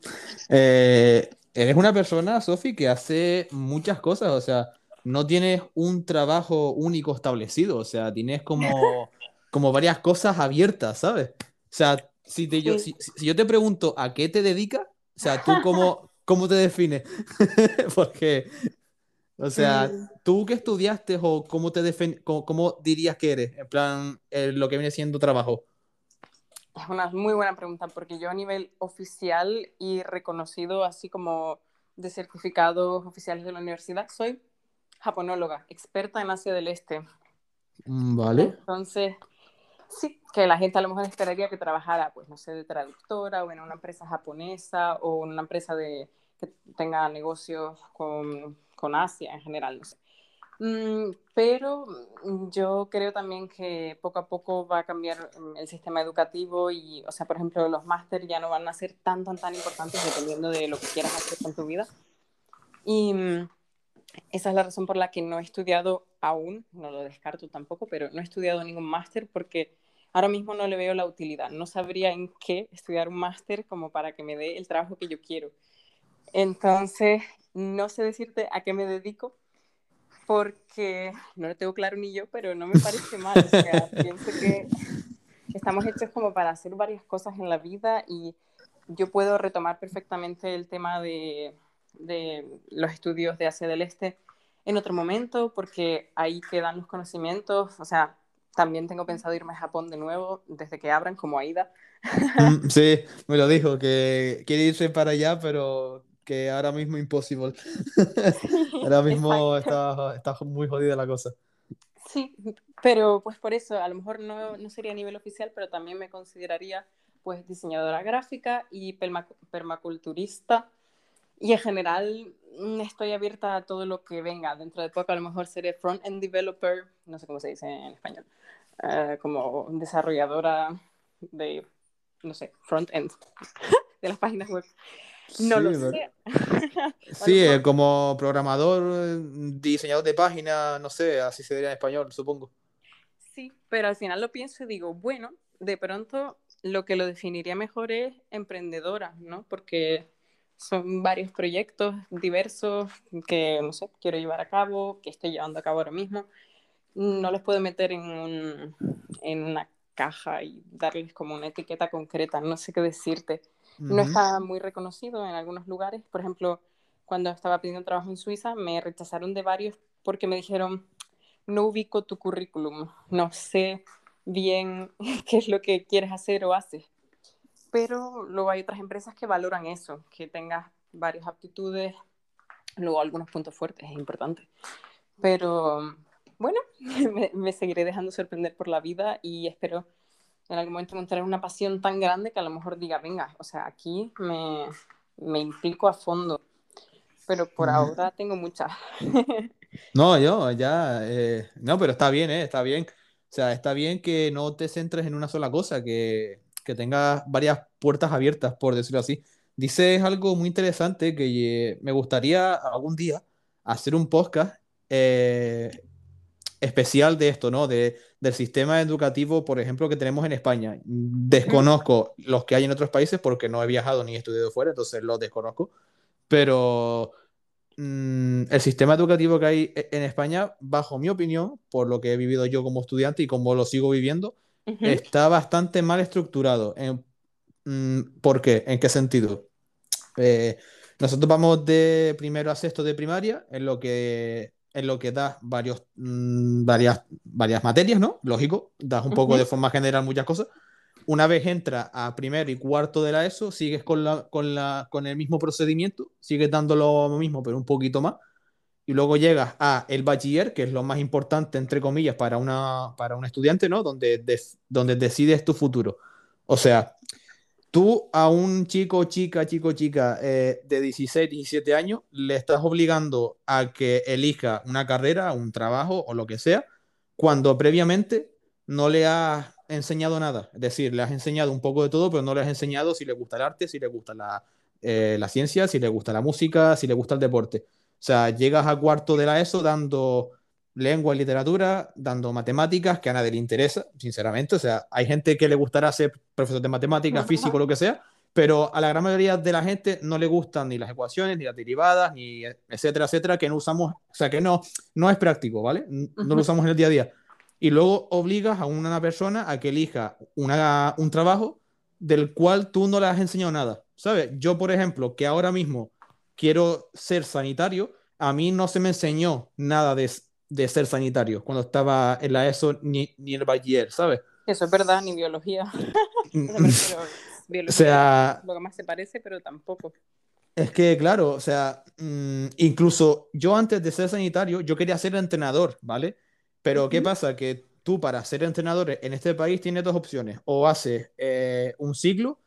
eh, eres una persona, Sofi, que hace muchas cosas, o sea, no tienes un trabajo único establecido, o sea, tienes como, como varias cosas abiertas, ¿sabes? O sea, si, te, yo, si, yo te pregunto a qué te dedicas, o sea, tú cómo, cómo te defines, porque, o sea, tú qué estudiaste o cómo te cómo, cómo, dirías que eres, en plan, eh, lo que viene siendo trabajo. Es una muy buena pregunta porque yo a nivel oficial y reconocido, así como de certificados oficiales de la universidad, soy japonóloga, experta en Asia del Este. Mm, vale. Entonces, sí, que la gente a lo mejor esperaría que trabajara, pues no sé, de traductora o en una empresa japonesa o en una empresa de, que tenga negocios con, con Asia en general, no sé. Mm, pero mm, yo creo también que poco a poco va a cambiar mm, el sistema educativo y, o sea, por ejemplo, los máster ya no van a ser tan, tan, tan importantes dependiendo de lo que quieras hacer con tu vida. Y esa es la razón por la que no he estudiado aún, no lo descarto tampoco, pero no he estudiado ningún máster porque ahora mismo no le veo la utilidad. No sabría en qué estudiar un máster como para que me dé el trabajo que yo quiero. Entonces, no sé decirte a qué me dedico, porque no lo tengo claro ni yo, pero no me parece mal. O sea, pienso que estamos hechos como para hacer varias cosas en la vida y yo puedo retomar perfectamente el tema de, de los estudios de Asia del Este en otro momento, porque ahí quedan los conocimientos. O sea, también tengo pensado irme a Japón de nuevo desde que abran, como Aida. Mm, sí, me lo dijo, que quiere irse para allá, pero que ahora mismo imposible. ahora mismo está, está, muy jodida la cosa. Sí, pero pues por eso, a lo mejor no, no sería a nivel oficial, pero también me consideraría pues diseñadora gráfica y permaculturista. Y en general mm, estoy abierta a todo lo que venga. Dentro de poco a lo mejor seré front-end developer, no sé cómo se dice en español, uh, como desarrolladora de, no sé, front-end de las páginas web. No lo sé. sí, como programador, diseñador de página, no sé, así se diría en español, supongo. Sí, pero al final lo pienso y digo, bueno, de pronto lo que lo definiría mejor es emprendedora, ¿no? Porque son varios proyectos diversos que, no sé, quiero llevar a cabo, que estoy llevando a cabo ahora mismo. No los puedo meter en, un, en una caja y darles como una etiqueta concreta, no sé qué decirte no está muy reconocido en algunos lugares. Por ejemplo, cuando estaba pidiendo trabajo en Suiza, me rechazaron de varios porque me dijeron, no ubico tu currículum, no sé bien qué es lo que quieres hacer o haces. Pero luego hay otras empresas que valoran eso, que tengas varias aptitudes, luego algunos puntos fuertes, es importante. Pero bueno, me, me seguiré dejando sorprender por la vida y espero en algún momento encontrar una pasión tan grande que a lo mejor diga, venga, o sea, aquí me, me implico a fondo. Pero por ahora tengo muchas. no, yo ya, eh, no, pero está bien, eh, está bien. O sea, está bien que no te centres en una sola cosa, que, que tengas varias puertas abiertas, por decirlo así. Dices algo muy interesante que eh, me gustaría algún día hacer un podcast eh, especial de esto, ¿no? De, del sistema educativo, por ejemplo, que tenemos en España. Desconozco los que hay en otros países porque no he viajado ni he estudiado fuera, entonces los desconozco. Pero mm, el sistema educativo que hay e, en España, bajo mi opinión, por lo que he vivido yo como estudiante y como lo sigo viviendo, está bastante mal estructurado. Mm, ¿Por qué? ¿En qué sentido? Eh, nosotros vamos de primero a sexto de primaria, en lo que en lo que das varios, mm, varias, varias materias, ¿no? Lógico, das un poco de forma general muchas cosas. Una vez entra a primero y cuarto de la ESO, sigues con, la, con, la, con el mismo procedimiento, sigues dando lo mismo, pero un poquito más. Y luego llegas a el bachiller, que es lo más importante, entre comillas, para, una, para un estudiante, ¿no? Donde, donde decides tu futuro. O sea, tú a un chico, chica, chico, chica eh, de 16, 17 años, le estás obligando a que elija una carrera, un trabajo o lo que sea, cuando previamente no le has enseñado nada. Es decir, le has enseñado un poco de todo, pero no le has enseñado si le gusta el arte, si le gusta la, eh, la ciencia, si le gusta la música, si le gusta el deporte. O sea, llegas a cuarto de la ESO dando lengua y literatura, dando matemáticas, que a nadie le interesa, sinceramente. O sea, hay gente que le gustará ser profesor de matemáticas, físico, lo que sea, pero a la gran mayoría de la gente no le gustan ni las ecuaciones, ni las derivadas, ni etcétera, etcétera, que no usamos, o sea, que no, no es práctico, ¿vale? No lo usamos en el día a día. Y luego obligas a una persona a que elija una, un trabajo del cual tú no le has enseñado nada, ¿sabes? Yo, por ejemplo, que ahora mismo quiero ser sanitario, a mí no se me enseñó nada de, de ser sanitario cuando estaba en la ESO ni, ni en el bachiller, ¿sabes? Eso es verdad, ni biología. biología o sea, lo que más se parece, pero tampoco. Es que, claro, o sea, mm, incluso yo antes de ser sanitario, yo quería ser entrenador, ¿vale? Pero ¿qué pasa? Que tú para ser entrenador en este país tienes dos opciones. O haces eh, un ciclo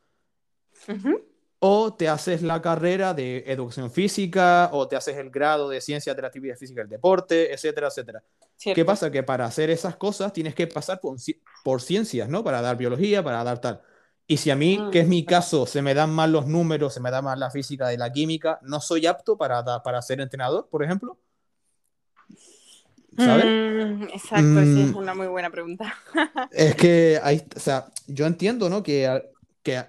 o te haces la carrera de educación física, o te haces el grado de ciencias de la actividad física y el deporte, etcétera, etcétera. ¿Qué pasa? Que para hacer esas cosas tienes que pasar por, por, ciencias, ¿no? Para dar biología, para dar tal. Y si a mí, que es mi mm. caso, se me dan mal los números, se me da mal la física y la química, no soy apto para, para ser entrenador, por ejemplo. ¿Sabes? Mm, exacto, sí, es mm. una muy buena pregunta. es que hay, o sea, yo entiendo, ¿no? Que, que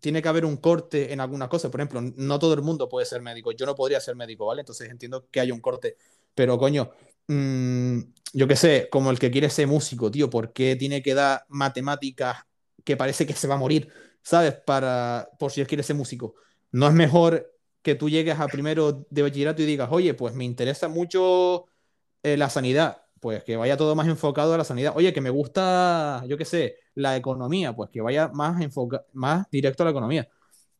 tiene que haber un corte en algunas cosas. Por ejemplo, no todo el mundo puede ser médico. Yo no podría ser médico, ¿vale? Entonces entiendo que hay un corte. Pero, coño, mm, yo qué sé, como el que quiere ser músico, tío, ¿por qué tiene que dar matemáticas que parece que se va a morir, ¿sabes? Para, por si él quiere ser músico. No es mejor que tú llegues a primero de bachillerato y digas, oye, pues me interesa mucho eh, la sanidad pues que vaya todo más enfocado a la sanidad. Oye, que me gusta, yo qué sé, la economía, pues que vaya más, enfoca más directo a la economía.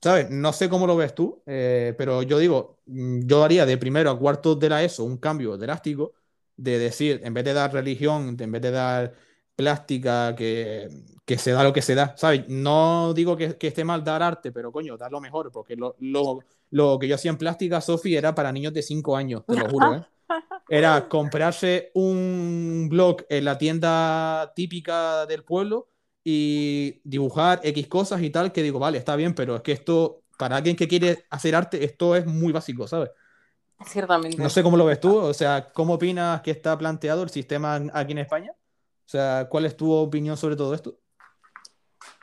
¿Sabes? No sé cómo lo ves tú, eh, pero yo digo, mm, yo haría de primero a cuarto de la ESO un cambio drástico de decir, en vez de dar religión, en vez de dar plástica, que, que se da lo que se da, ¿sabes? No digo que, que, esté mal dar arte, pero coño, dar lo mejor, porque lo, lo, lo que yo hacía en plástica, Sofi, era para niños de 5 años, te lo juro, ¿eh? Era comprarse un blog en la tienda típica del pueblo y dibujar X cosas y tal, que digo, vale, está bien, pero es que esto, para alguien que quiere hacer arte, esto es muy básico, ¿sabes? Ciertamente. No sé cómo lo ves tú, o sea, ¿cómo opinas que está planteado el sistema aquí en España? O sea, ¿cuál es tu opinión sobre todo esto?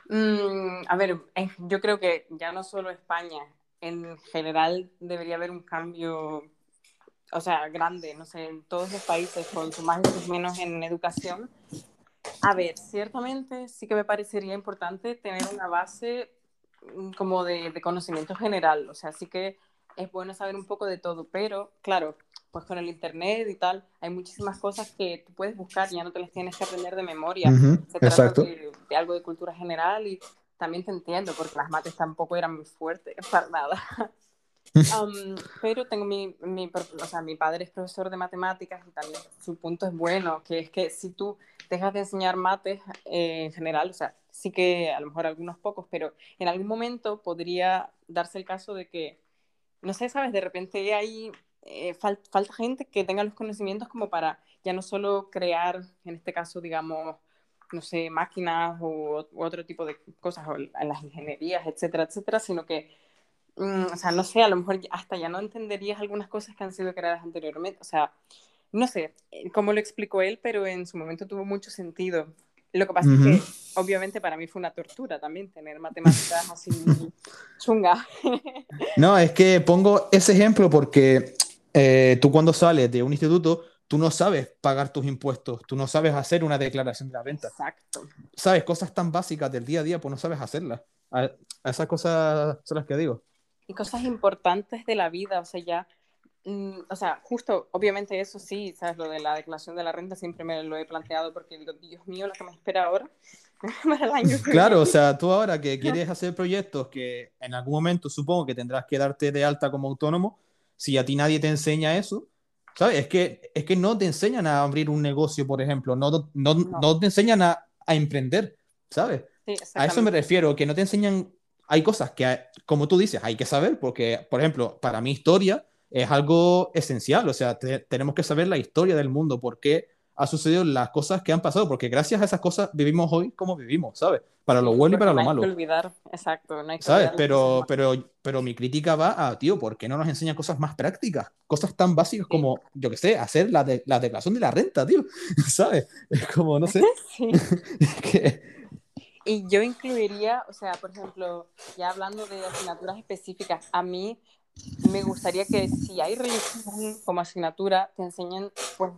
Mm, a ver, yo creo que ya no solo España, en general debería haber un cambio o sea, grande, no sé, en todos los países con su más y sus menos en educación. A ver, ciertamente sí que me parecería importante tener una base mm, como de, de, conocimiento general, o sea, sí que es bueno saber un poco de todo, pero claro, pues con el internet y tal, hay muchísimas cosas que tú puedes buscar y ya no te las tienes que aprender de memoria. Se exacto. De, de, algo de cultura general y también te entiendo, porque las mates tampoco eran muy fuertes para nada pero tengo mi, mi, o sea, mi padre es profesor de matemáticas y también su punto es bueno, que es que si tú dejas de enseñar mates eh, en general, o sea, sí que a lo mejor algunos pocos, pero en algún momento podría darse el caso de que, no sé, sabes, de repente hay eh, falta gente que tenga los conocimientos como para ya no solo crear, en este caso, digamos, no sé, máquinas u, u otro tipo de cosas, o las ingenierías, etcétera, etcétera, sino que Mm, o sea, no sé, a lo mejor hasta ya no entenderías algunas cosas que han sido creadas anteriormente. O sea, no sé eh, cómo lo explicó él, pero en su momento tuvo mucho sentido. Lo que pasa es que, obviamente, para mí fue una tortura también tener matemáticas así chungas. no, es que pongo ese ejemplo porque eh, tú cuando sales de un instituto, tú no sabes pagar tus impuestos, tú no sabes hacer una declaración de la renta. Exacto. Sabes, cosas tan básicas del día a día, pues no sabes hacerlas. a esas cosas son las que digo y cosas importantes de la vida, o sea, ya Mm, o sea, justo, obviamente eso sí, ¿sabes? Lo de la declaración de la renta siempre me lo he planteado porque digo, Dios mío, lo que me espera ahora para el año. Claro, o sea, tú ahora que quieres hacer proyectos que en algún momento supongo que tendrás que darte de alta como autónomo, si a ti nadie te enseña eso, ¿sabes? Es que, es que no te enseñan a abrir un negocio, por ejemplo, no, no, no. te enseñan a, a emprender, ¿sabes? a eso me refiero, que no te enseñan, hay cosas que, como tú dices, hay que saber, porque, por ejemplo, para mi historia, es algo esencial. O sea, tenemos que saber la historia del mundo, por qué ha sucedido las cosas que han pasado, porque gracias a esas cosas vivimos hoy como vivimos, ¿sabes? Para lo bueno y para lo malo. No hay que olvidar, exacto. No hay que ¿Sabes? Pero, pero, pero mi crítica va a, tío, ¿por qué no nos enseñan cosas más prácticas? Cosas tan básicas como, yo qué sé, hacer la, de, la declaración de la renta, tío. ¿Sabes? Es como, no sé. sí. Y yo incluiría, o sea, por ejemplo, ya hablando de asignaturas específicas, a mí me gustaría que si hay religión como asignatura, te enseñen, pues,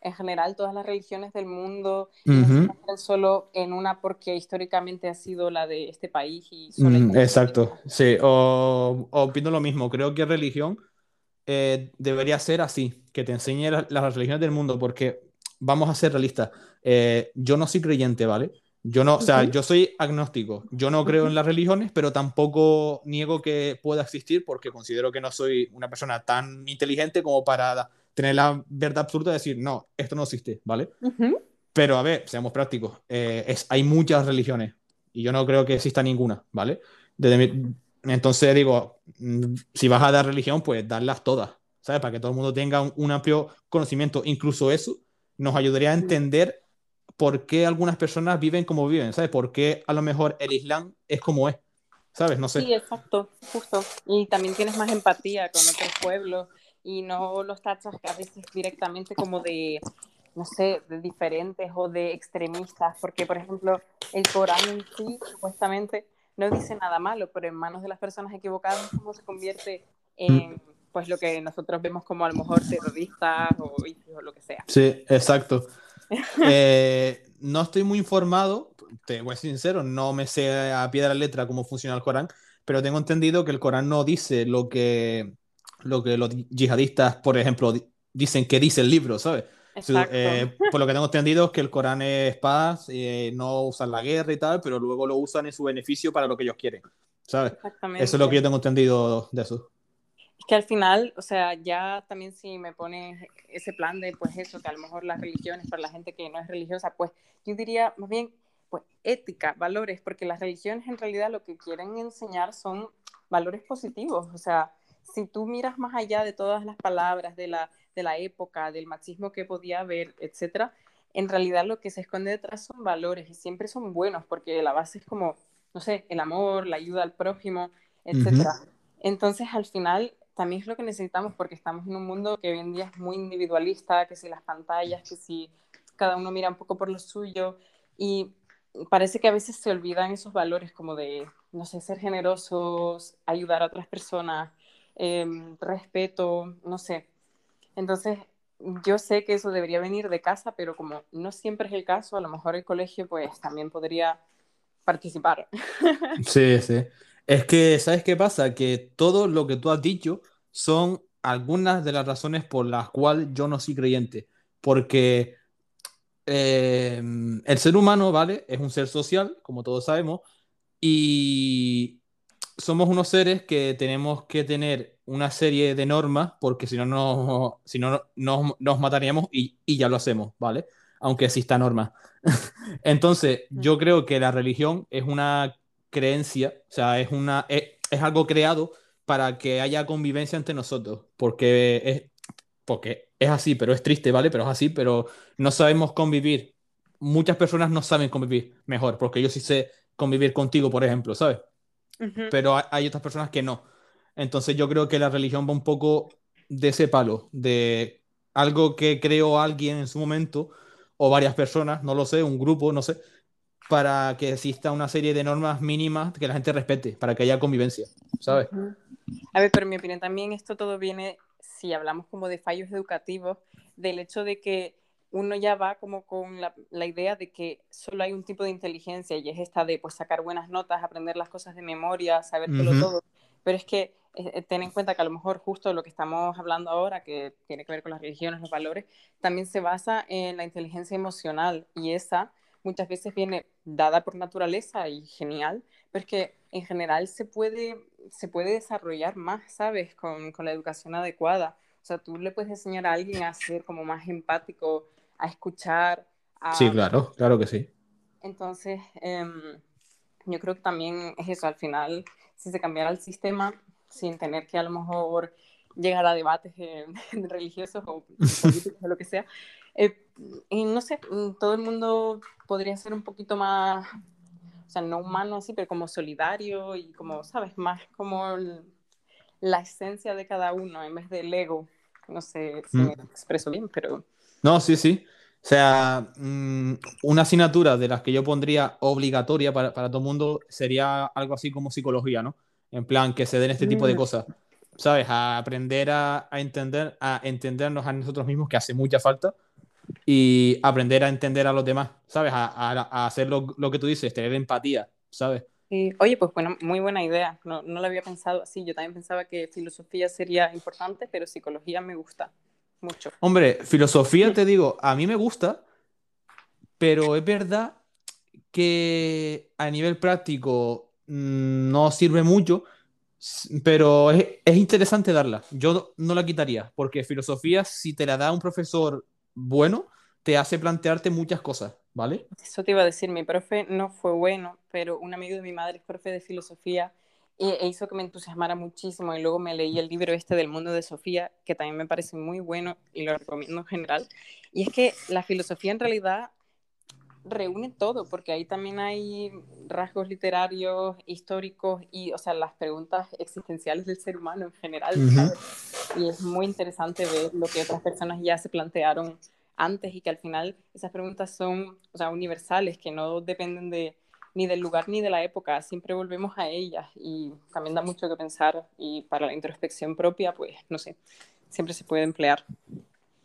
en general todas las religiones del mundo, no solo en una porque históricamente ha sido la de este país y mm, Exacto, sí, o, opino lo mismo, creo que religión eh, debería ser así, que te enseñe las, religiones del mundo, porque vamos a ser realistas, eh, yo no soy creyente, ¿vale? Yo no, o sea, yo soy agnóstico. Yo no creo en las religiones, pero tampoco niego que pueda existir porque considero que no soy una persona tan inteligente como para tener la verdad absoluta de decir, no, esto no existe, ¿vale? Pero a ver, seamos prácticos. Eh, es, hay muchas religiones y yo no creo que exista ninguna, ¿vale? entonces digo, mm, si vas a dar religión, pues darlas todas, ¿sabes? Para que todo el mundo tenga un, un amplio conocimiento. Incluso eso nos ayudaría a entender por qué algunas personas viven como viven, ¿sabes? ¿Por qué a lo mejor el Islam es como es? ¿Sabes? No sé. Sí, exacto, justo. Y también tienes más empatía con otros pueblos y no los tachas a veces directamente como de, no sé, de diferentes o de extremistas, porque por ejemplo el Corán en sí supuestamente no dice nada malo, pero en manos de las personas equivocadas cómo se convierte en mm. pues lo que nosotros vemos como a lo mejor terroristas o, o lo que sea. Sí, exacto. Eh, no estoy muy informado, te voy a ser sincero, no me sé a pie de la letra cómo funciona el Corán, pero tengo entendido que el Corán no dice lo que, lo que los yihadistas, por ejemplo, dicen que dice el libro, ¿sabes? Eh, por lo que tengo entendido es que el Corán es paz, eh, no usan la guerra y tal, pero luego lo usan en su beneficio para lo que ellos quieren, ¿sabes? Eso es lo que yo tengo entendido de eso. Es que al final, o sea, ya también si me pones ese plan de, pues eso, que a lo mejor las religiones para la gente que no es religiosa, pues yo diría más bien, pues ética, valores, porque las religiones en realidad lo que quieren enseñar son valores positivos, o sea, si tú miras más allá de todas las palabras de la, de la época, del machismo que podía haber, etcétera, en realidad lo que se esconde detrás son valores y siempre son buenos, porque la base es como, no sé, el amor, la ayuda al prójimo, etcétera. Entonces, al final, también es lo que necesitamos porque estamos en un mundo que hoy en día es muy individualista, que si las pantallas, que si cada uno mira un poco por lo suyo y parece que a veces se olvidan esos valores como de, no sé, ser generosos, ayudar a otras personas, em, respeto, no sé. Entonces, yo sé que eso debería venir de casa, pero como no siempre es el caso, a lo mejor el colegio pues también podría participar. Sí, sí. Es que, ¿sabes qué pasa? Que todo lo que tú has dicho son algunas de las razones por las cuales yo no soy creyente. Porque eh, el ser humano, ¿vale? Es un ser social, como todos sabemos, y somos unos seres que tenemos que tener una serie de normas, porque si no, no, si no nos, mataríamos y, y, ya lo hacemos, ¿vale? Aunque exista norma. Entonces, yo creo que la religión es una creencia, o sea, es, una, es, algo creado para que haya convivencia entre nosotros, porque es, porque es así, pero es triste, ¿vale? Pero es así, pero no sabemos convivir. Muchas personas no saben convivir mejor, porque yo sí sé convivir contigo, por ejemplo, ¿sabes? Pero hay otras personas que no. Entonces yo creo que la religión va un poco de ese palo, de algo que creó alguien en su momento, o varias personas, no lo sé, un grupo, no sé, para que exista una serie de normas mínimas que la gente respete, para que haya convivencia, ¿sabes? A ver, pero en mi opinión también esto todo viene, si hablamos como de fallos educativos, del hecho de que uno ya va como con la, la, idea de que solo hay un tipo de inteligencia y es esta de pues sacar buenas notas, aprender las cosas de memoria, saber todo. Pero es que eh, ten en cuenta que a lo mejor justo lo que estamos hablando ahora, que tiene que ver con las religiones, los valores, también se basa en la inteligencia emocional y esa muchas veces viene dada por naturaleza y genial, pero es que en general se puede, se puede desarrollar más, ¿sabes? Con, con la educación adecuada. O sea, tú le puedes enseñar a alguien a ser como más empático, a escuchar. A... Sí, claro, claro que sí. Entonces, eh, yo creo que también es eso, al final, si se cambiara el sistema sin tener que a lo mejor llegar a debates eh, religiosos o políticos o lo que sea, eh, y no sé, todo el mundo podría ser un poquito más, o sea, no humano así, pero como solidario y como, ¿sabes? Más como el, la esencia de cada uno en vez del ego. No sé si me expreso bien, pero... No, sí, sí. O sea, mm, una asignatura de las que yo pondría obligatoria para, para todo el mundo sería algo así como psicología, ¿no? En plan, que se den este tipo de Mm, cosas. ¿Sabes? A aprender a, a entender, a entendernos a nosotros mismos, que hace mucha falta, y aprender a entender a los demás, ¿sabes? A, a- a hacer lo, lo que tú dices, tener empatía, ¿sabes? sí. Oye, pues bueno, muy buena idea. No, no lo había pensado así. Yo también pensaba que filosofía sería importante, pero psicología me gusta mucho. Hombre, filosofía, te digo, a mí me gusta, pero es verdad que a nivel práctico mm, no sirve mucho, pero es, es interesante darla. Yo no la quitaría, porque filosofía, si te la da un profesor bueno, te hace plantearte muchas cosas, ¿vale? Eso te iba a decir, mi profe no fue bueno, pero un amigo de mi madre es profe de filosofía y, e hizo que me entusiasmara muchísimo y luego me leí el libro este del mundo de Sofía, que también me parece muy bueno y lo recomiendo en general. Y es que la filosofía en realidad reúne todo, porque ahí también hay rasgos literarios, históricos y, o sea, las preguntas existenciales del ser humano en general. ¿sabes? Y es muy interesante ver lo que otras personas ya se plantearon antes y que al final esas preguntas son, o sea, universales, que no dependen de ni del lugar ni de la época, siempre volvemos a ellas y también da mucho que pensar y para la introspección propia, pues, no sé, siempre se puede emplear.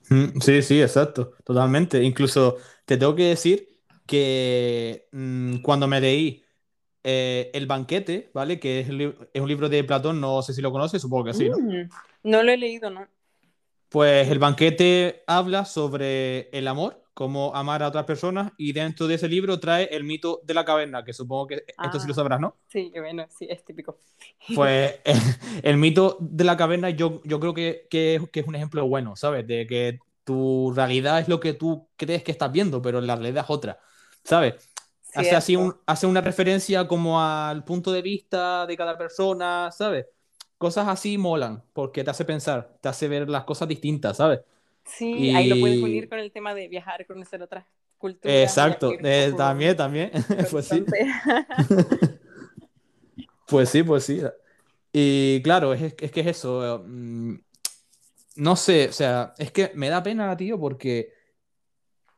Mm, Sí, sí, exacto, totalmente. Incluso te tengo que decir que mm, cuando me leí eh, El banquete, ¿vale? Que es, un libro de Platón, no sé si lo conoces, supongo que sí, ¿no? Mm, no lo he leído, ¿no? Pues el banquete habla sobre el amor, cómo amar a otras personas, y dentro de ese libro trae el mito de la caverna, que supongo que esto sí lo Ah. sabrás, ¿no? Sí, bueno, sí, es típico. Pues el, el mito de la caverna yo, yo creo que, que, es- que es un ejemplo bueno, ¿sabes? De que tu realidad es lo que tú crees que estás viendo, pero la realidad es otra, ¿sabes? Hace así un, hace una referencia como al punto de vista de cada persona, ¿sabes? Cosas así molan, porque te hace pensar, te hace ver las cosas distintas, ¿sabes? Sí, ahí lo puedes Y- unir con el tema de viajar, conocer otras culturas. y Exacto, eh, también, también, pues sí, pues sí, pues sí. Y claro, es, es que es eso, mm, no sé, o sea, es que me da pena, tío, porque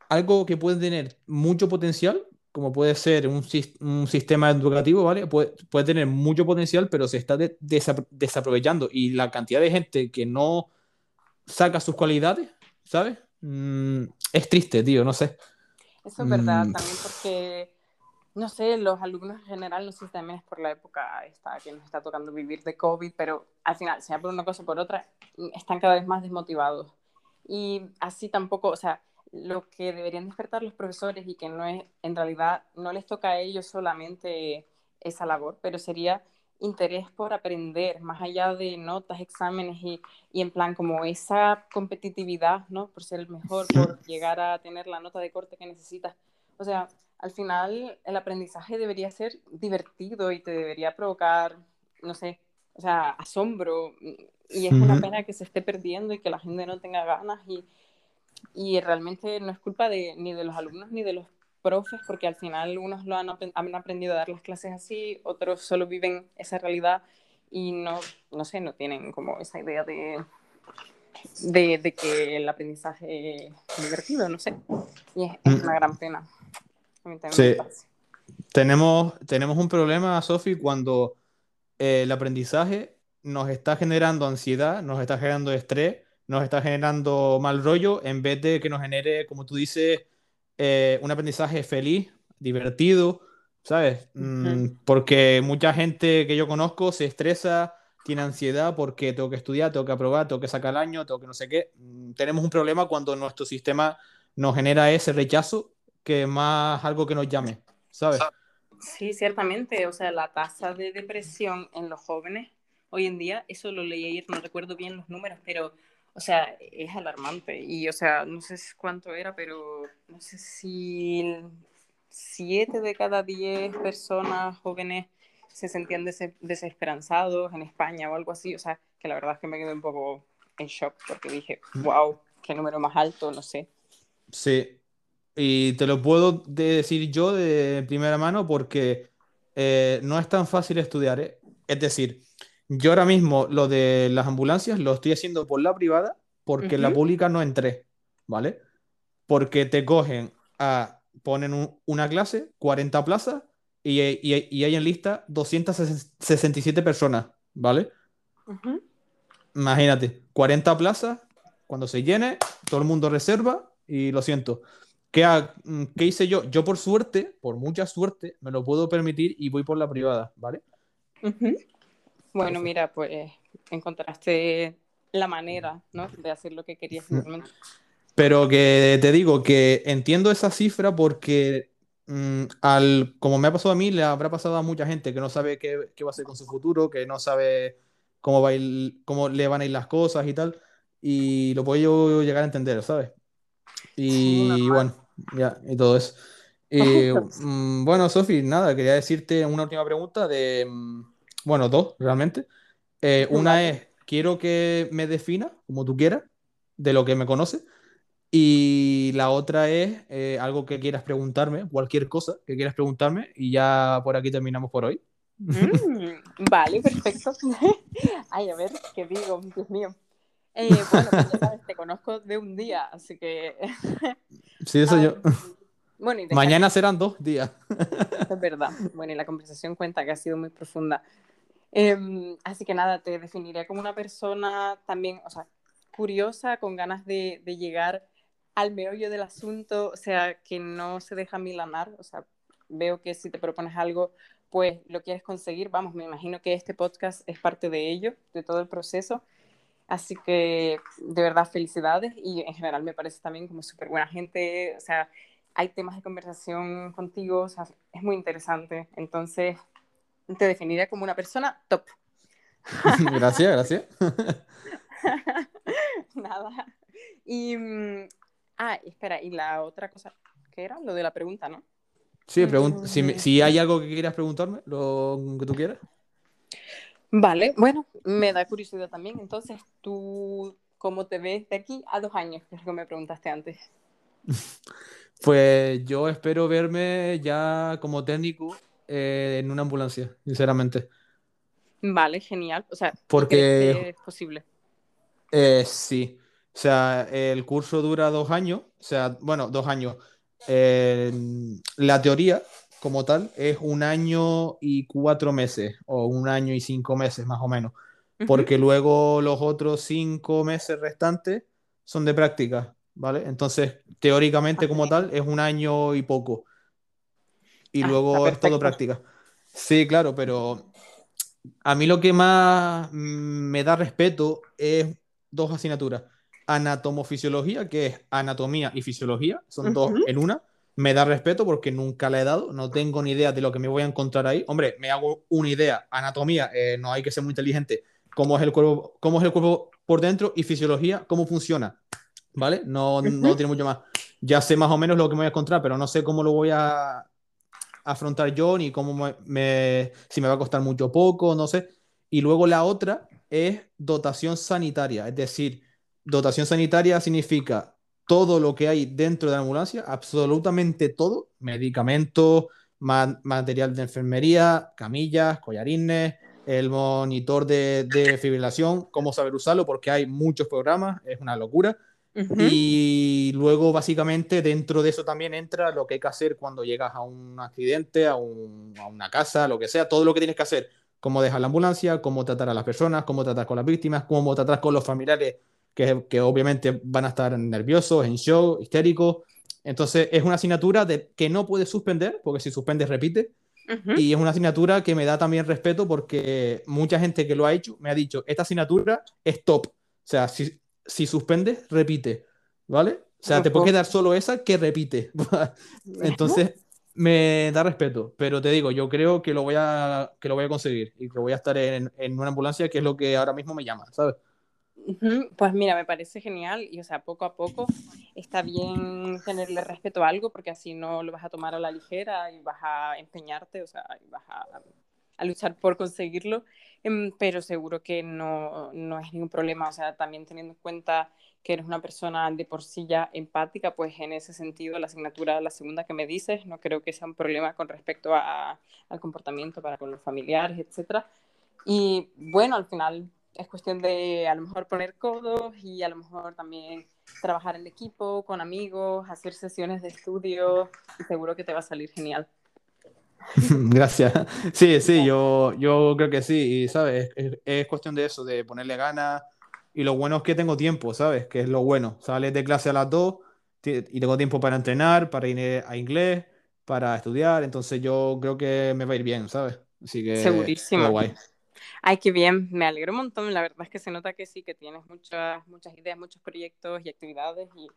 algo que puede tener mucho potencial, como puede ser un, un sistema educativo, ¿vale? Puede, puede tener mucho potencial, pero se está de- desap- desaprovechando. Y la cantidad de gente que no saca sus cualidades, ¿sabes? Mm, es triste, tío, no sé. Eso es verdad, Mm, también porque, no sé, los alumnos en general, no sé si también es por la época esta que nos está tocando vivir de COVID, pero al final, sea por una cosa o por otra, están cada vez más desmotivados. Y así tampoco, o sea, lo que deberían despertar los profesores y que no es, en realidad, no les toca a ellos solamente esa labor, pero sería interés por aprender, más allá de notas, exámenes y, y en plan como esa competitividad, ¿no? Por ser el mejor, por llegar a tener la nota de corte que necesitas. O sea, al final el aprendizaje debería ser divertido y te debería provocar, no sé, o sea, asombro. Y es una pena que se esté perdiendo y que la gente no tenga ganas y, y realmente no es culpa de, ni de los alumnos ni de los profes, porque al final unos lo han, han aprendido a dar las clases así, otros solo viven esa realidad y no, no sé, no tienen como esa idea de, de, de que el aprendizaje es divertido, no sé. Y es, es una gran pena. A mí Sí. Tenemos, tenemos un problema, Sofi, cuando eh, el aprendizaje nos está generando ansiedad, nos está generando estrés, nos está generando mal rollo, en vez de que nos genere, como tú dices, eh, un aprendizaje feliz, divertido, ¿sabes? Mm, porque mucha gente que yo conozco se estresa tiene ansiedad porque tengo que estudiar, tengo que aprobar, tengo que sacar el año, tengo que no sé qué. Mm, tenemos un problema cuando nuestro sistema nos genera ese rechazo que más algo que nos llame, ¿sabes? Sí, ciertamente. O sea, la tasa de depresión en los jóvenes hoy en día, eso lo leí ayer, no recuerdo bien los números, pero, o sea, es alarmante. Y, o sea, no sé cuánto era, pero no sé si siete de cada diez personas jóvenes se sentían desesperanzados en España o algo así. O sea, que la verdad es que me quedé un poco en shock porque dije, wow, qué número más alto, no sé. Sí, y te lo puedo decir yo de primera mano porque eh, no es tan fácil estudiar. ¿eh? Es decir, yo ahora mismo lo de las ambulancias lo estoy haciendo por la privada porque en la pública no entré, ¿vale? Porque te cogen a, ponen una clase, 40 plazas y, hay en lista 267 personas, ¿vale? Imagínate, 40 plazas, cuando se llene, todo el mundo reserva y lo siento. Mm, ¿Qué, hice yo? Yo por suerte, por mucha suerte, me lo puedo permitir y voy por la privada, ¿vale? Bueno, mira, pues encontraste la manera, ¿no? De hacer lo que querías. Pero que te digo que entiendo esa cifra porque mm, al, como me ha pasado a mí, le habrá pasado a mucha gente que no sabe qué, qué va a hacer con su futuro, que no sabe cómo, va a ir, cómo le van a ir las cosas y tal. Y lo puedo yo llegar a entender, ¿sabes? Y bueno, ya, y todo eso. Mm, bueno, Sofi, nada, quería decirte una última pregunta de, mm, bueno, dos realmente. Eh, una es, quiero que me defina, como tú quieras, de lo que me conoce. Y la otra es eh, algo que quieras preguntarme, cualquier cosa que quieras preguntarme, y ya por aquí terminamos por hoy. Mm, vale, perfecto. Ay, a ver, ¿qué digo? Dios mío. Eh, bueno, pues ya sabes, te conozco de un día, así que... sí, eso yo. Bueno, Mañana serán dos días. es verdad. Bueno, y la conversación cuenta que ha sido muy profunda. Em, así que nada, te definiría como una persona también, o sea, curiosa, con ganas de, de llegar al meollo del asunto, o sea, que no se deja milanar, o sea, veo que si te propones algo, pues lo quieres conseguir, vamos, me imagino que este podcast es parte de ello, de todo el proceso, Así que de verdad felicidades y en general me parece también como súper buena gente, o sea, hay temas de conversación contigo, o sea, es muy interesante. Entonces, te definiría como una persona top. gracias, gracias. Nada. Y, mm, ah, espera, y la otra cosa, ¿qué era? Lo de la pregunta, ¿no? Sí, si, mm. si hay algo que quieras preguntarme, lo que tú quieras. Vale, bueno, me da curiosidad también. Entonces, ¿tú cómo te ves de aquí a dos años? Que es lo que me preguntaste antes. Pues yo espero verme ya como técnico eh, en una ambulancia, sinceramente. Vale, genial. O sea, porque es posible. Eh, sí. O sea, el curso dura dos años. O sea, bueno, dos años. la teoría como tal es un año y cuatro meses, o un año y cinco meses más o menos, porque luego los otros cinco meses restantes son de práctica, ¿vale? Entonces, teóricamente como tal, es un año y poco. Y ah, luego es todo práctica. Sí, claro, pero a mí lo que más me da respeto es dos asignaturas. Anatomofisiología, que es anatomía y fisiología, son dos en una me da respeto porque nunca la he dado, no tengo ni idea de lo que me voy a encontrar ahí. Hombre, me hago una idea, anatomía, eh, no hay que ser muy inteligente, cómo es el cuerpo, cómo es el cuerpo por dentro y fisiología, cómo funciona, ¿vale? No, no tiene mucho más. Ya sé más o menos lo que me voy a encontrar, pero no sé cómo lo voy a afrontar yo, ni cómo me, si me va a costar mucho poco, no sé. Y luego la otra es dotación sanitaria, es decir, dotación sanitaria significa todo lo que hay dentro de la ambulancia, absolutamente todo, medicamentos, material de enfermería, camillas, collarines, el monitor de, de, fibrilación, cómo saber usarlo, porque hay muchos programas, es una locura. Y luego, básicamente, dentro de eso también entra lo que hay que hacer cuando llegas a un accidente, a, a una casa, lo que sea, todo lo que tienes que hacer, cómo dejar la ambulancia, cómo tratar a las personas, cómo tratar con las víctimas, cómo tratar con los familiares que, obviamente van a estar nerviosos, en show, histéricos. Entonces es una asignatura de, que no puedes suspender, porque si suspendes repite. Y es una asignatura que me da también respeto porque mucha gente que lo ha hecho me ha dicho, esta asignatura es top. O sea, si, si suspendes, repite, ¿vale? O sea, te puede quedar solo esa que repite. Entonces, me da respeto, pero te digo, yo creo que lo voy a, que lo voy a conseguir y que voy a estar en, en una ambulancia, que es lo que ahora mismo me llama, ¿sabes? Pues mira, me parece genial y, o sea, poco a poco está bien tenerle respeto a algo porque así no lo vas a tomar a la ligera y vas a empeñarte, o sea, y vas a, a luchar por conseguirlo, em, pero seguro que no, no, es ningún problema, o sea, también teniendo en cuenta que eres una persona de por sí ya empática, pues en ese sentido la asignatura, la segunda que me dices, no creo que sea un problema con respecto a, al comportamiento para con los familiares, etcétera. Y bueno, al final es cuestión de a lo mejor poner codos y a lo mejor también trabajar en equipo, con amigos, hacer sesiones de estudio y seguro que te va a salir genial. Gracias. Sí, sí, yo, yo creo que sí, y sabes, es, cuestión de eso, de ponerle ganas y lo bueno es que tengo tiempo, ¿sabes? Que es lo bueno. Sales de clase a las 2 y tengo tiempo para entrenar, para ir a inglés, para estudiar, entonces yo creo que me va a ir bien, ¿sabes? Así que... Segurísimo. Guay. Ay, qué bien, me alegro un montón. La verdad es que se nota que sí, que tienes muchas, muchas ideas, muchos proyectos y actividades y,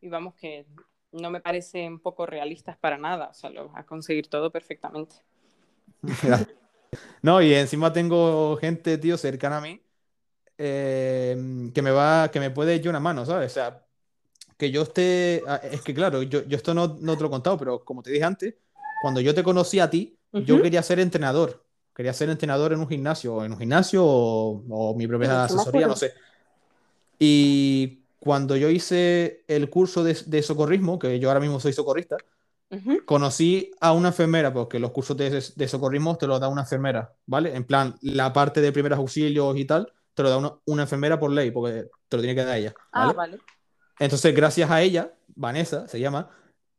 y vamos que no me parecen poco realistas para nada. O sea, lo vas a conseguir todo perfectamente. no, y encima tengo gente, tío, cercana a mí eh, que me va, que me puede echar una mano, ¿sabes? O sea, que yo esté, ah, es que claro, yo, yo esto no, no te lo he contado, pero como te dije antes, cuando yo te conocí a ti, yo quería ser entrenador quería ser entrenador en un gimnasio, en un gimnasio o, mi propia asesoría, no sé. Y cuando yo hice el curso de, socorrismo, que yo ahora mismo soy socorrista, conocí a una enfermera, porque los cursos de, socorrismo te los da una enfermera, ¿vale? En plan, la parte de primeros auxilios y tal, te lo da una, enfermera por ley, porque te lo tiene que dar ella. Ah, ¿vale? Entonces, gracias a ella, Vanessa se llama,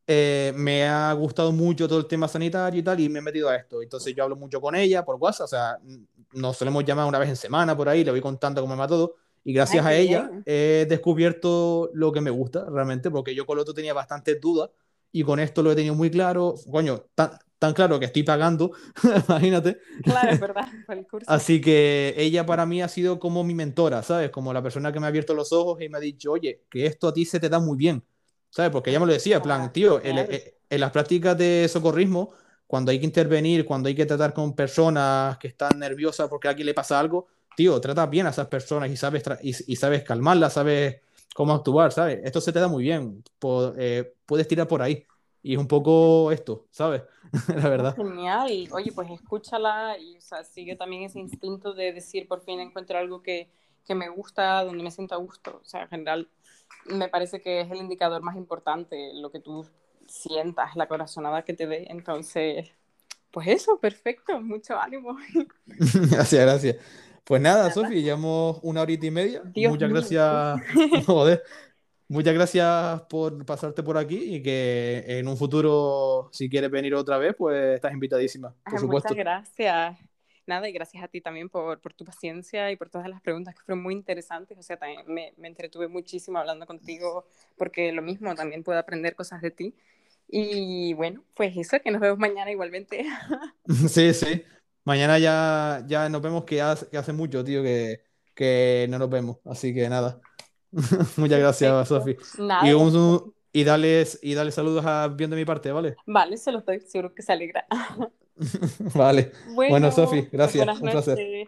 eh, me ha gustado mucho todo el tema sanitario y tal, y me he metido a esto. Entonces yo hablo mucho con ella por WhatsApp, o sea, nos solemos llamar una vez en semana por ahí, le voy contando cómo me va todo. Y gracias a ella he descubierto lo que me gusta realmente, porque yo con lo otro tenía bastantes dudas y con esto lo he tenido muy claro. Coño, tan, tan claro que estoy pagando, imagínate. Claro, es verdad, el curso. Así que ella para mí ha sido como mi mentora, ¿sabes? Como la persona que me ha abierto los ojos y me ha dicho, oye, que esto a ti se te da muy bien. ¿sabes? Porque ella me lo decía, en plan, tío, eh, en, las prácticas de socorrismo, cuando hay que intervenir, cuando hay que tratar con personas que están nerviosas porque a alguien le pasa algo, tío, trata bien a esas personas y sabes, y, sabes calmarlas, sabes cómo actuar, ¿sabes? Esto se te da muy bien, eh, puedes tirar por ahí. Y es un poco esto, ¿sabes? la verdad. Genial. Oye, pues escúchala y o sea, sigue también ese instinto de decir, por fin encuentro algo que, que me gusta, donde me siento a gusto. O sea, en general, me parece que es el indicador más importante, lo que tú sientas, la corazonada que te dé. Entonces, pues eso, perfecto, mucho ánimo. gracias, gracias. Pues nada, Sofi, llevamos una horita y media. Muchas gracias. Joder. Muchas gracias por pasarte por aquí y que en un futuro, si quieres venir otra vez, pues estás invitadísima, por supuesto. Muchas gracias nada, y gracias a ti también por, por, tu paciencia y por todas las preguntas que fueron muy interesantes. O sea, también me, me, entretuve muchísimo hablando contigo porque lo mismo, también puedo aprender cosas de ti. Y bueno, pues eso, que nos vemos mañana igualmente. Sí, sí. Mañana ya, ya nos vemos que hace, que hace mucho, tío, que, que no nos vemos. Así que nada. Muchas gracias, Sofi. Y, un, y, dale, y dale saludos a bien de mi parte, ¿vale? Vale, se los doy, seguro que se alegra. vale. Bueno, Sofi, gracias. un placer.